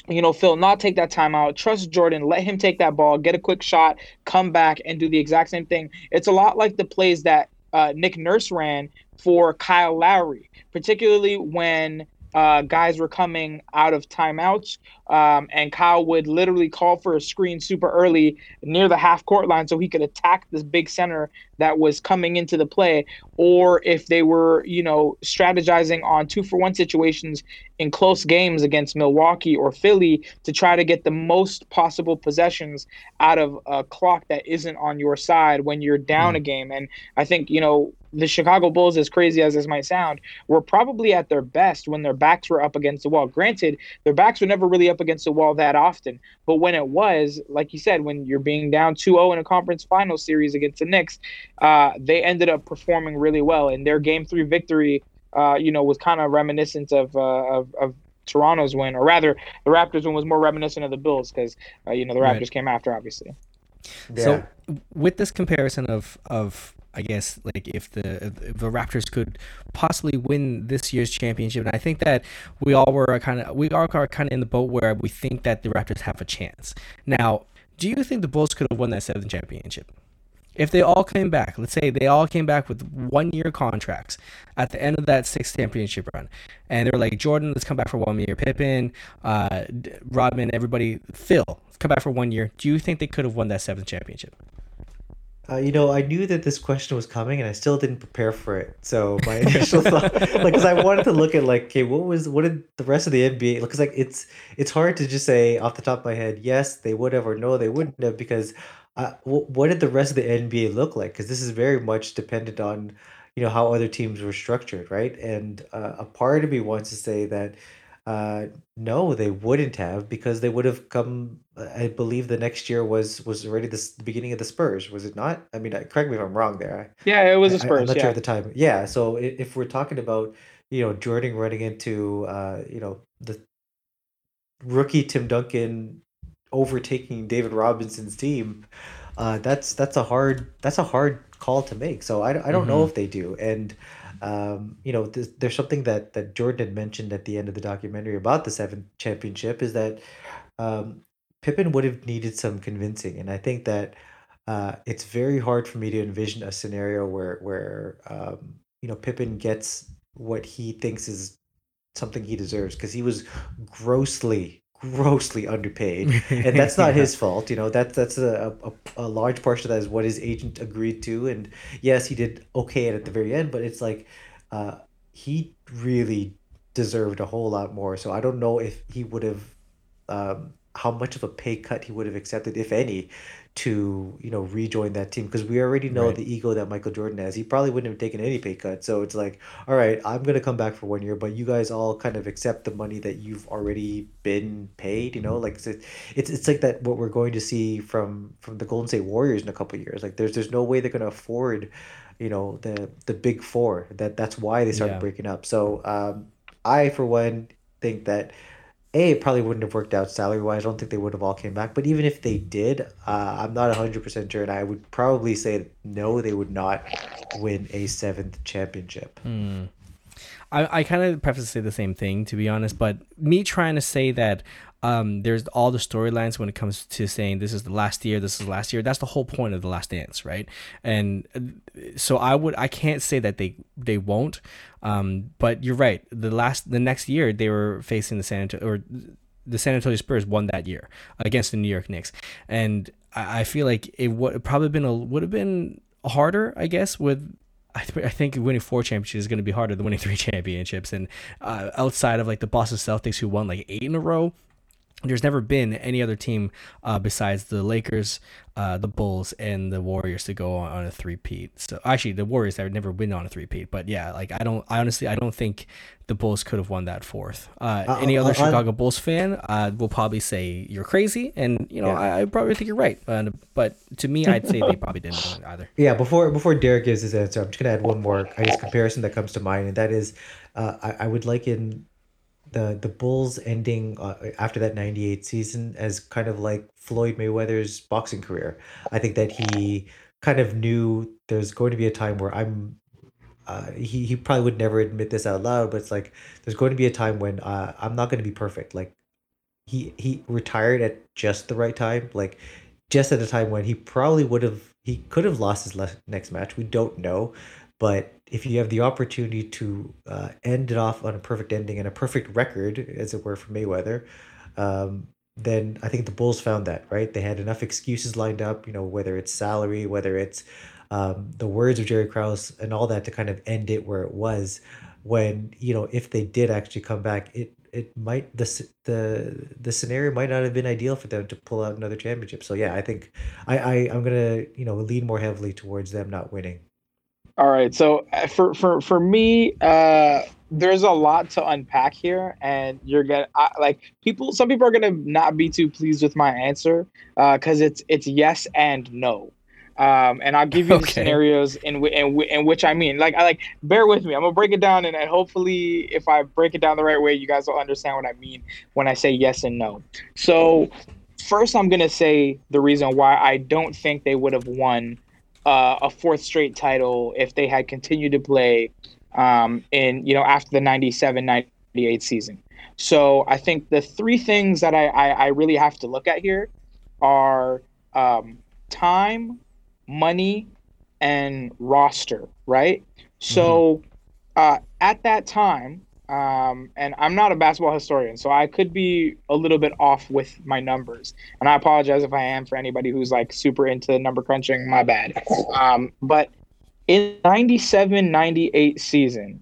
you know, Phil, not take that timeout. Trust Jordan. Let him take that ball, get a quick shot, come back, and do the exact same thing. It's a lot like the plays that uh, Nick Nurse ran for Kyle Lowry, particularly when uh, guys were coming out of timeouts, um, and Kyle would literally call for a screen super early near the half court line so he could attack this big center that was coming into the play. Or if they were, you know, strategizing on two for one situations in close games against Milwaukee or Philly to try to get the most possible possessions out of a clock that isn't on your side when you're down
Mm.
a game. And I think, you know, the Chicago Bulls, as crazy as this might sound, were probably at their best when their backs were up against the wall. Granted, their backs were never really up against the wall that often, but when it was, like you said, when you're being down 2-0 in a conference final series against the Knicks, uh, they ended up performing really well. And their game three victory, uh, you know, was kind of reminiscent of, uh, of of Toronto's win, or rather, the Raptors win was more reminiscent of the Bills because uh, you know the Raptors
Right.
came after, obviously.
Yeah.
So with this comparison of of I guess like if the if the Raptors could possibly win this year's championship, and I think that we all were kind of we all are kind of in the boat where we think that the Raptors have a chance. Now, do you think the Bulls could have won that seventh championship? If they all came back, let's say they all came back with one year contracts at the end of that sixth championship run, and they're like, Jordan, let's come back for one year. Pippen, uh, Rodman, everybody, Phil, come back for one year. Do you think they could have won that seventh championship?
Uh, you know, I knew that this question was coming, and I still didn't prepare for it. So my initial thought, like, because I wanted to look at like, okay, what was what did the rest of the NBA? Look? Because like, it's it's hard to just say off the top of my head, yes, they would have, or no, they wouldn't have, because uh, wh- what did the rest of the NBA look like? Because this is very much dependent on, you know how other teams were structured, right? And uh, a part of me wants to say that uh, no, they wouldn't have because they would have come. I believe the next year was was already the, the beginning of the Spurs, was it not? I mean, correct me if I'm wrong there.
Yeah, it was the Spurs. I,
am not
yeah.
sure at the time. Yeah, so if we're talking about you know Jordan running into uh, you know the rookie Tim Duncan overtaking David Robinson's team, uh, that's that's a hard that's a hard call to make. So I, I don't mm-hmm. know if they do. And um, you know, there's, something that that Jordan had mentioned at the end of the documentary about the seventh championship is that um, Pippen would have needed some convincing, and I think that uh, it's very hard for me to envision a scenario where where um, you know Pippen gets what he thinks is something he deserves because he was grossly grossly underpaid. And that's not yeah. his fault you know that's that's a, a, a large portion of that is what his agent agreed to. And yes he did okay at the very end but it's like uh, he really deserved a whole lot more. So i don't know if he would have um, how much of a pay cut he would have accepted if any to you know rejoin that team because we already know right. the ego that Michael Jordan has. He probably wouldn't have taken any pay cut. So it's like, all right, I'm gonna come back for one year, but you guys all kind of accept the money that you've already been paid. You know, like it's it's, it's like that what we're going to see from from the Golden State Warriors in a couple years. Like there's there's no way they're gonna afford, you know, the the big four. That that's why they started yeah. breaking up. So um, I for one think that a it probably wouldn't have worked out salary wise. I don't think they would have all came back. But even if they did, uh, I'm not hundred percent sure, and I would probably say no, they would not win a seventh championship.
Hmm. I, I kind of preface to say the same thing to be honest, but me trying to say that um, there's all the storylines when it comes to saying this is the last year, this is the last year. That's the whole point of the Last Dance, right? And uh, so I would, I can't say that they they won't, um, but you're right. The last, the next year they were facing the San Antonio or the San Antonio Spurs won that year against the New York Knicks, and I, I feel like it would probably been a would have been harder, I guess, with I, th- I think winning four championships is going to be harder than winning three championships. And uh, outside of like the Boston Celtics, who won like eight in a row, there's never been any other team uh, besides the Lakers, uh, the Bulls, and the Warriors to go on, on a three-peat. So actually, the Warriors have never been on a three-peat. But yeah, like I don't, I honestly, I don't think the Bulls could have won that fourth. Uh, uh any other uh, Chicago Bulls fan uh, will probably say you're crazy, and you know yeah. I, I, probably think you're right. but to me, I'd say they probably didn't win either.
Yeah, before before Derek gives his answer, I'm just gonna add one more I guess comparison that comes to mind, and that is, I, I would liken the the Bulls ending uh, after that 98 season as kind of like Floyd Mayweather's boxing career. I think that he kind of knew there's going to be a time where I'm uh, he, he probably would never admit this out loud, but it's like there's going to be a time when uh, I'm not going to be perfect. Like he he retired at just the right time, like just at a time when he probably would have he could have lost his le- next match. We don't know, but if you have the opportunity to uh, end it off on a perfect ending and a perfect record, as it were, for Mayweather, um, then I think the Bulls found that right. They had enough excuses lined up, you know, whether it's salary, whether it's um, the words of Jerry Krause and all that to kind of end it where it was. When you know, if they did actually come back, it it might the the the scenario might not have been ideal for them to pull out another championship. So yeah, I think I, I I'm gonna you know lean more heavily towards them not winning.
All right. So uh, for for for me, uh, there's a lot to unpack here, and you're gonna I, like people. Some people are gonna not be too pleased with my answer because uh, it's it's yes and no. Um, and I'll give you okay. the scenarios in, w- in, w- in which I mean, like, I like, bear with me. I'm gonna break it down, and, and hopefully, if I break it down the right way, you guys will understand what I mean when I say yes and no. So, first, I'm gonna say the reason why I don't think they would have won uh, a fourth straight title if they had continued to play um, in you know after the 97 98 season so i think the three things that i i, I really have to look at here are um, time money and roster right so mm-hmm. uh, at that time um, and I'm not a basketball historian, so I could be a little bit off with my numbers. And I apologize if I am for anybody who's like super into number crunching. My bad. Um, but in 97 98 season,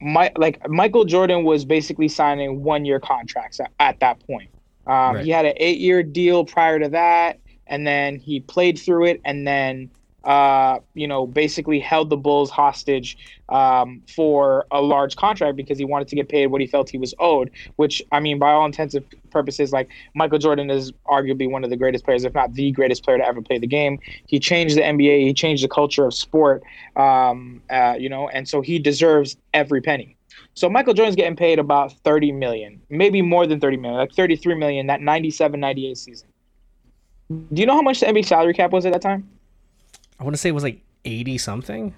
my, like Michael Jordan was basically signing one year contracts at, at that point. Um, right. He had an eight year deal prior to that, and then he played through it, and then uh, you know, basically held the Bulls hostage um, for a large contract because he wanted to get paid what he felt he was owed. Which, I mean, by all intents and purposes, like Michael Jordan is arguably one of the greatest players, if not the greatest player to ever play the game. He changed the NBA. He changed the culture of sport. Um, uh, you know, and so he deserves every penny. So Michael Jordan's getting paid about 30 million, maybe more than 30 million, like 33 million that 97 98 season. Do you know how much the NBA salary cap was at that time?
I want to say it was like 80 something.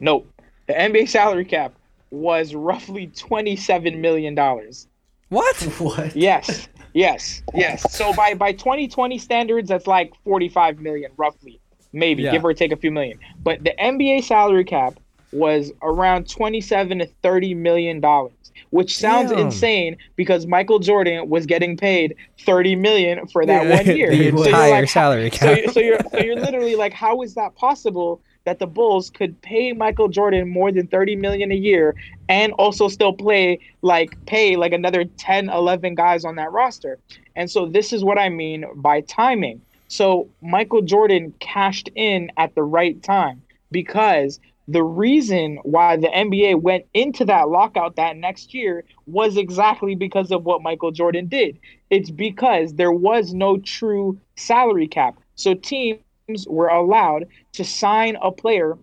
Nope. The NBA salary cap was roughly 27 million dollars.
What?
What?
Yes. Yes. Yes. So by by 2020 standards that's like 45 million roughly. Maybe
Yeah.
give or take a few million. But the NBA salary cap was around 27 to 30 million dollars, which sounds
Damn.
insane because Michael Jordan was getting paid 30 million for that one year.
the
So
entire
like,
salary
so, so you're so you're literally like, how is that possible that the Bulls could pay Michael Jordan more than 30 million a year and also still play like pay like another 10, 11 guys on that roster? And so this is what I mean by timing. So Michael Jordan cashed in at the right time because the reason why the NBA went into that lockout that next year was exactly because of what Michael Jordan did. It's because there was no true salary cap. So teams were allowed to sign a player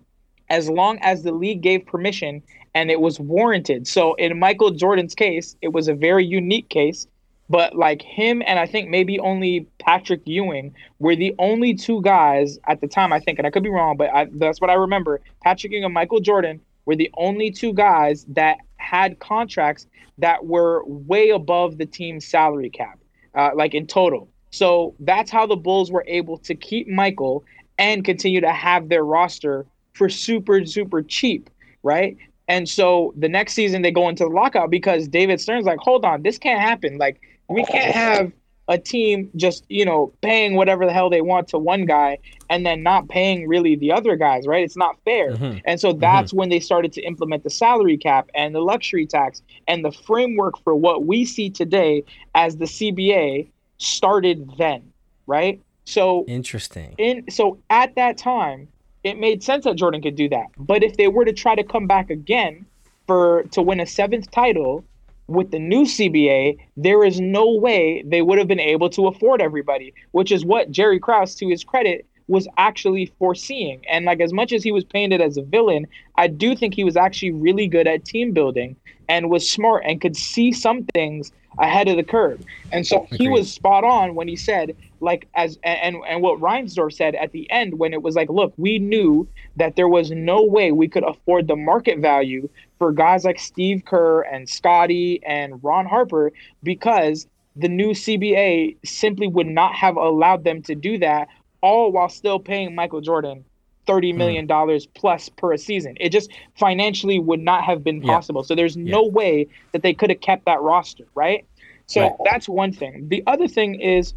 as long as the league gave permission and it was warranted. So in Michael Jordan's case, it was a very unique case, but like him and I think maybe only Patrick Ewing were the only two guys at the time, I think, and I could be wrong, but I, that's what I remember. Patrick Ewing and Michael Jordan were the only two guys that had contracts that were way above the team's salary cap, uh, like in total. So that's how the Bulls were able to keep Michael and continue to have their roster for super, super cheap, right? And so the next season they go into the lockout because David Stern's like, hold on, this can't happen. Like, we can't have a team just, you know, paying whatever the hell they want to one guy and then not paying really the other guys, right? It's not fair.
Mhm.
And so that's when they started to implement the salary cap and the luxury tax and the framework for what we see today as the CBA started then, right? So
Interesting.
in so at that time, it made sense that Jordan could do that. But if they were to try to come back again for to win a seventh title with the new CBA, there is no way they would have been able to afford everybody, which is what Jerry Krause, to his credit, was actually foreseeing. And like as much as he was painted as a villain, I do think he was actually really good at team building and was smart and could see some things ahead of the curve. And so he was spot on when he said, like as and and what Reinsdorf said at the end when it was like, look, we knew that there was no way we could afford the market value for guys like Steve Kerr and Scottie and Ron Harper because the new CBA simply would not have allowed them to do that, all while still paying Michael Jordan thirty hmm. million dollars plus per season. It just financially would not have been
Yeah.
possible. So there's no way that they could have kept that roster, right? So
Right.
that's one thing. The other thing is,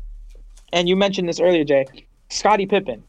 and you mentioned this earlier, Jay, Scottie Pippen.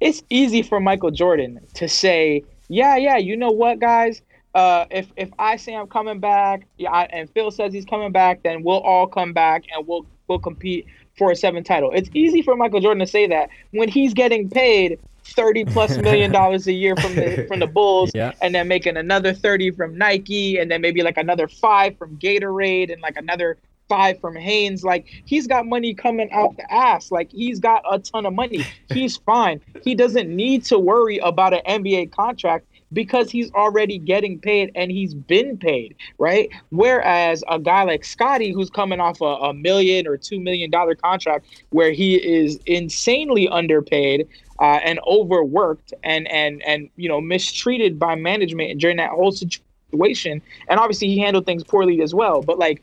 It's easy for Michael Jordan to say, "Yeah, yeah, you know what, guys? Uh, if if I say I'm coming back, yeah, I, and Phil says he's coming back, then we'll all come back and we'll we'll compete for a seven title." It's easy for Michael Jordan to say that when he's getting paid thirty plus million dollars a year from the from the Bulls,
Yeah.
and then making another 30 from Nike and then maybe like another 5 from Gatorade and like another 5 from Hanes. like he's got money coming out the ass like he's got a ton of money he's fine he doesn't need to worry about an NBA contract because he's already getting paid and he's been paid right whereas a guy like Scottie who's coming off a, a million or 2 million dollar contract where he is insanely underpaid uh, and overworked and and and you know mistreated by management during that whole situation. And obviously he handled things poorly as well. But like,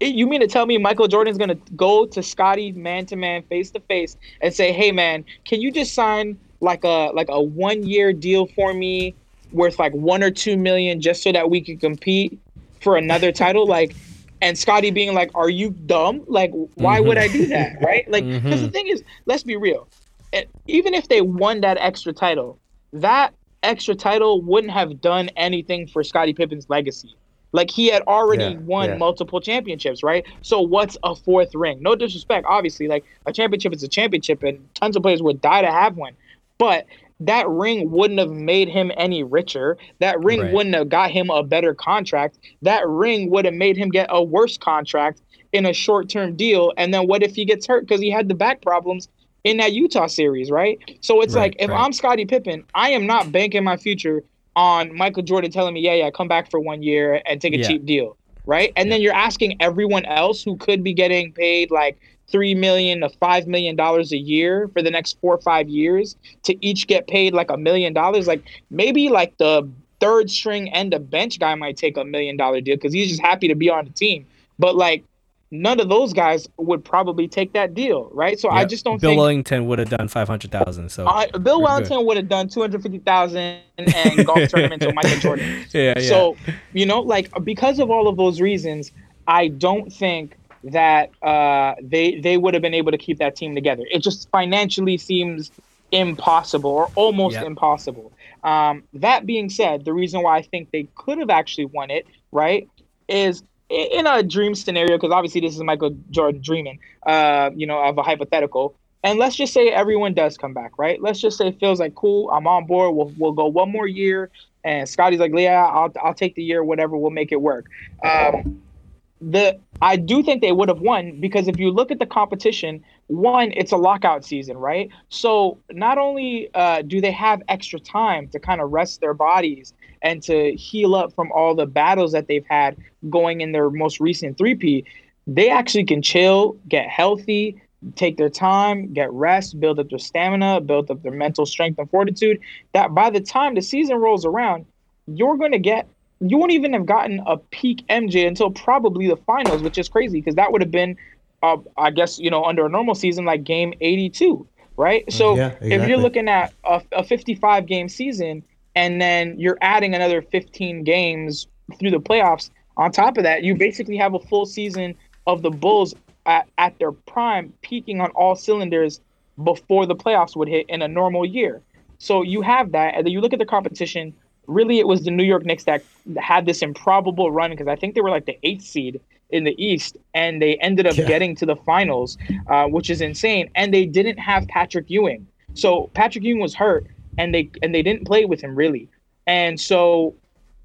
you mean to tell me Michael Jordan's gonna go to Scottie man to man, face to face, and say, "Hey man, can you just sign like a like a one year deal for me, worth like one or two million, just so that we could compete for another title?" Like. And Scottie being like, "Are you dumb? Like, why would I do mm-hmm. that? Right? Like, because the mm-hmm. thing is, let's be real it- even if they won that extra title, that extra title wouldn't have done anything for Scottie Pippen's legacy. Like he had already
Yeah,
won
yeah.
multiple championships, right? So what's a fourth ring? No disrespect, obviously. Like a championship is a championship, and tons of players would die to have one. But that ring wouldn't have made him any richer. That ring
Right.
wouldn't have got him a better contract. That ring would have made him get a worse contract in a short term deal. And then what if he gets hurt because he had the back problems in that Utah series, right? So it's
Right,
like if
right.
I'm Scottie Pippen, I am not banking my future on Michael Jordan telling me, yeah, yeah, come back for one year and take a
Yeah.
cheap deal, right? And then you're asking everyone else who could be getting paid like three million to five million dollars a year for the next four or five years to each get paid like a million dollars. Like maybe like the third string and of bench guy might take a million dollar deal because he's just happy to be on the team. But like none of those guys would probably take that deal, right? So I just don't
Bill
think
Wennington would have done five hundred thousand. So
I, Bill Wennington would have done two hundred fifty thousand and golf tournament to Michael Jordan.
yeah, yeah.
So, you know, like because of all of those reasons, I don't think that uh, they they would have been able to keep that team together. It just financially seems impossible or almost
Yep.
impossible. Um, that being said, the reason why I think they could have actually won it, right, is in a dream scenario because obviously this is Michael Jordan dreaming, uh, you know, of a hypothetical. And let's just say everyone does come back, right? Let's just say feels like, cool, I'm on board. We'll we'll go one more year. And Scottie's like, yeah, I'll I'll take the year, whatever. We'll make it work. Um, the I do think they would have won because if you look at the competition, one, it's a lockout season, right? So not only uh, do they have extra time to kind of rest their bodies and to heal up from all the battles that they've had going in their most recent 3P, they actually can chill, get healthy, take their time, get rest, build up their stamina, build up their mental strength and fortitude. That by the time the season rolls around, you're going to get you won't even have gotten a peak MJ until probably the finals, which is crazy because that would have been, uh, I guess, you know, under a normal season, like game 82, right? So
Yeah,
if you're looking at a, a 55 game season and then you're adding another 15 games through the playoffs, on top of that, you basically have a full season of the Bulls at, at their prime, peaking on all cylinders before the playoffs would hit in a normal year. So you have that, and then you look at the competition. Really, it was the New York Knicks that had this improbable run because I think they were like the eighth seed in the East, and they ended up
Yeah.
getting to the finals, uh, which is insane. And they didn't have Patrick Ewing, so Patrick Ewing was hurt, and they and they didn't play with him really. And so,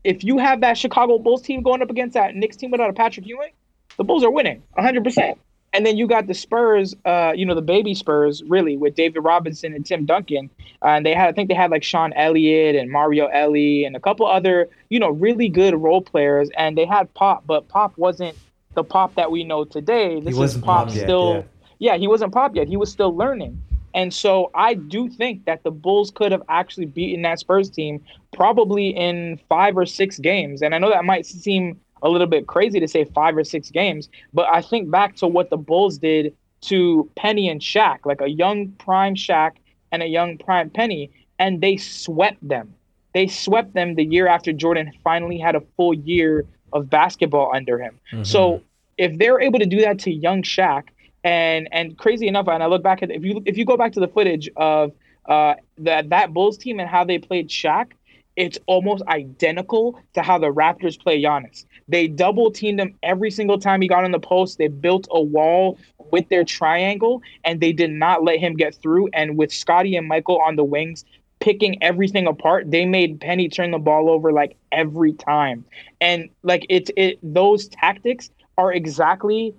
if you have that Chicago Bulls team going up against that Knicks team without a Patrick Ewing, the Bulls are winning 100%. And then you got the Spurs, uh, you know, the baby Spurs, really, with David Robinson and Tim Duncan. Uh, and they had, I think they had like Sean Elliott and Mario Elie and a couple other, you know, really good role players. And they had Pop, but Pop wasn't the Pop that we know today. This is
wasn't
Pop
yet,
still, yeah, he wasn't Pop yet. He was still learning. And so I do think that the Bulls could have actually beaten that Spurs team probably in five or six games. And I know that might seem a little bit crazy to say five or six games, but I think back to what the Bulls did to Penny and Shaq, like a young prime Shaq and a young prime Penny, and they swept them. They swept them the year after Jordan finally had a full year of basketball under him. So if they're able to do that to young Shaq, and and crazy enough, and I look back at if you if you go back to the footage of uh that that Bulls team and how they played Shaq, it's almost identical to how the Raptors play Giannis. They double teamed him every single time he got on the post. They built a wall with their triangle, and they did not let him get through. And with Scottie and Michael on the wings, picking everything apart, they made Penny turn the ball over like every time. And like it's it those tactics are exactly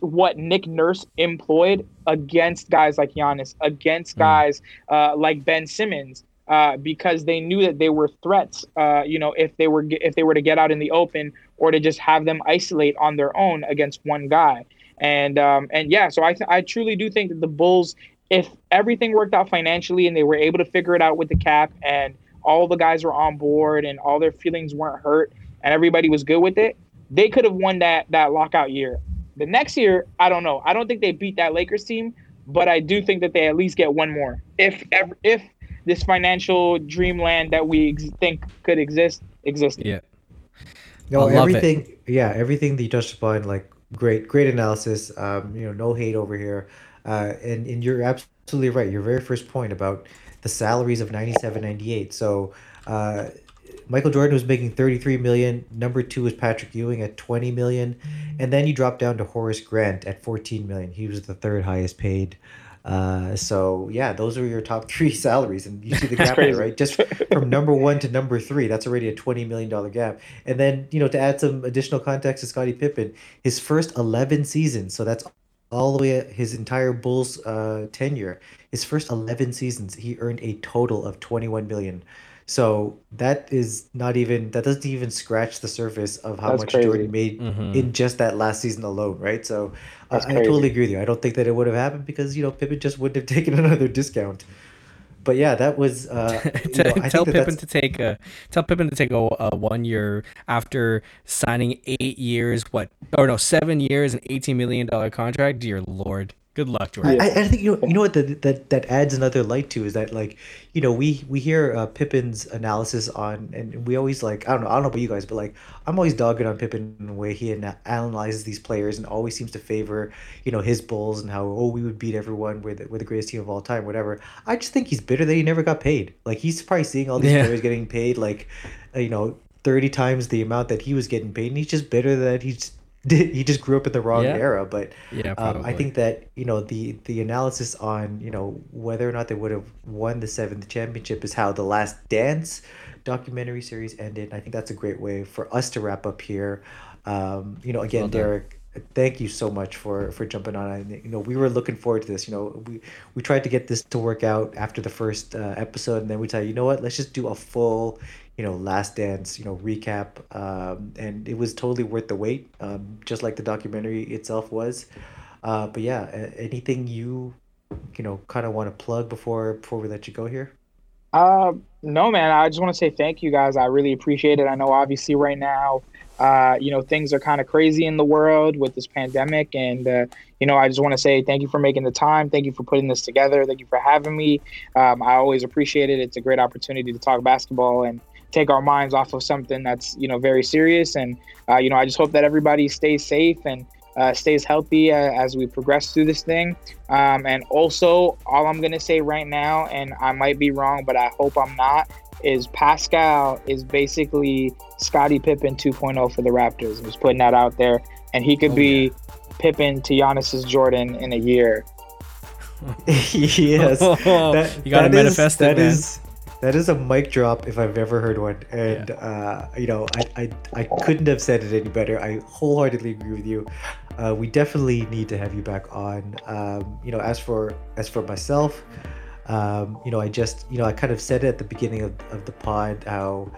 what Nick Nurse employed against guys like Giannis, against guys uh, like Ben Simmons, uh, because they knew that they were threats. Uh, you know, if they were if they were to get out in the open or to just have them isolate on their own against one guy. And um, and yeah, so I th- I truly do think that the Bulls, if everything worked out financially and they were able to figure it out with the cap and all the guys were on board and all their feelings weren't hurt and everybody was good with it, they could have won that that lockout year. The next year, I don't know. I don't think they beat that Lakers team, but I do think that they at least get one more. If ever, if this financial dreamland that we ex- think could exist existed.
Yeah.
No,
I love it.
everything. Yeah, everything that you touched upon, like great, great analysis. Um, you know, no hate over here. Uh, and and you're absolutely right. Your very first point about the salaries of 97, 98. So, uh, Michael Jordan was making 33 million. Number two was Patrick Ewing at 20 million, and then you drop down to Horace Grant at 14 million. He was the third highest paid Uh, so yeah, those are your top three salaries, and you see the gap there, right? Just from number one to number three, that's already a twenty million dollar gap. And then you know to add some additional context to Scottie Pippen, his first eleven seasons, so that's all the way his entire Bulls uh, tenure, his first eleven seasons, he earned a total of twenty one million. So that is not even that doesn't even scratch the surface of how
That's
much
crazy.
Jordan made
Mhm.
in just that last season alone, right? So uh, I totally agree with you. I don't think that it would have happened because you know Pippen just wouldn't have taken another discount. But yeah, that was uh, you
Tell-
know, I
tell
that
Pippen
that's
to take a tell Pippen to take a, a one year after signing eight years, what or no seven years and eighteen million dollar contract. Dear Lord, good luck, Jordan.
I, I think you know, you know what that, that that adds another light to is that like you know we we hear uh, Pippen's analysis on and we always like I don't know I don't know about you guys but like I'm always dogging on Pippen in the way he ana- analyzes these players and always seems to favor you know his Bulls and how oh we would beat everyone we're the, we're the greatest team of all time whatever I just think he's bitter that he never got paid like he's probably seeing all these
Yeah.
players getting paid like uh, you know 30 times the amount that he was getting paid and he's just bitter that he's did he just grew up in the wrong
Yeah.
era but
yeah,
um. I think that you know the the analysis on you know whether or not they would have won the seventh championship is how the Last Dance documentary series ended. I think that's a great way for us to wrap up here. Um, you know, again,
Well.
Derek, thank you so much for for jumping on. I, you know, we were looking forward to this. You know, we we tried to get this to work out after the first uh, episode, and then we tell you, you know what, let's just do a full you know last dance you know recap um, and it was totally worth the wait um, just like the documentary itself was uh, but yeah, anything you you know kind of want to plug before before we let you go here?
Uh, no, man. I just want to say thank you guys. I really appreciate it. I know, obviously, right now, uh, you know, things are kind of crazy in the world with this pandemic, and uh, you know, I just want to say thank you for making the time. Thank you for putting this together. Thank you for having me. Um, I always appreciate it. It's a great opportunity to talk basketball and take our minds off of something that's you know very serious. And uh, you know, I just hope that everybody stays safe and uh, stays healthy uh, as we progress through this thing. Um, and also, all I'm going to say right now, and I might be wrong, but I hope I'm not, is Pascal is basically Scottie Pippen 2.0 for the Raptors. I'm just putting that out there. And he could
Oh,
be Pippen to Giannis's Jordan in a year.
yes, that,
you gotta
that is-
manifest it,
that
man.
is- that is a mic drop if I've ever heard one, and uh, you know I, I I couldn't have said it any better. I wholeheartedly agree with you. Uh, we definitely need to have you back on. Um, you know, as for as for myself, um, you know, I just you know I kind of said it at the beginning of, of the pod how.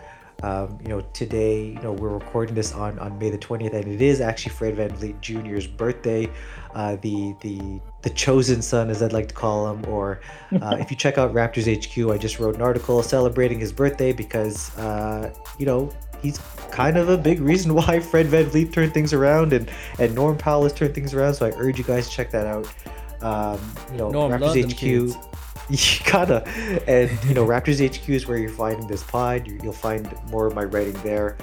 Um, you know, today, you know, we're recording this on, on May the 20th, and it is actually Fred VanVleet Jr.'s birthday, uh, the the the chosen son, as I'd like to call him. Or uh, if you check out Raptors HQ, I just wrote an article celebrating his birthday because, uh, you know, he's kind of a big reason why Fred VanVleet turned things around and, and Norm Powell has turned things around. So I urge you guys to check that out. Um, you know,
Norm,
Raptors. HQ. You gotta, and you know, Raptors HQ is where you're finding this pod. You, you'll find more of my writing there,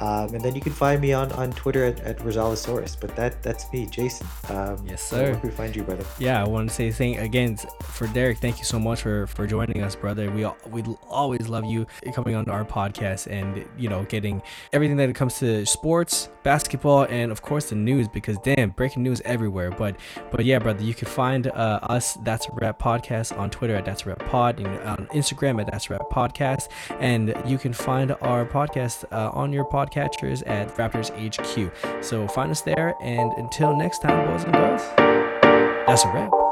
um, and then you can find me on, on Twitter at, at Rosalosaurus. But that that's me, Jason. Um,
Yes,
so
sir.
Where can we find you, brother?
yeah, I want to say thank again for Derek. Thank you so much for for joining us, brother. We all, we always love you coming on our podcast and you know getting everything that it comes to sports, basketball, and of course the news because damn, breaking news everywhere. But but yeah, brother, you can find uh, us That's a Rap Podcast on Twitter at That's a Rap Pod and on Instagram at That's a Rap Podcast, and you can find our podcast uh, on your podcatchers at Raptors HQ. So find us there, and until next time, boys and girls, that's a wrap.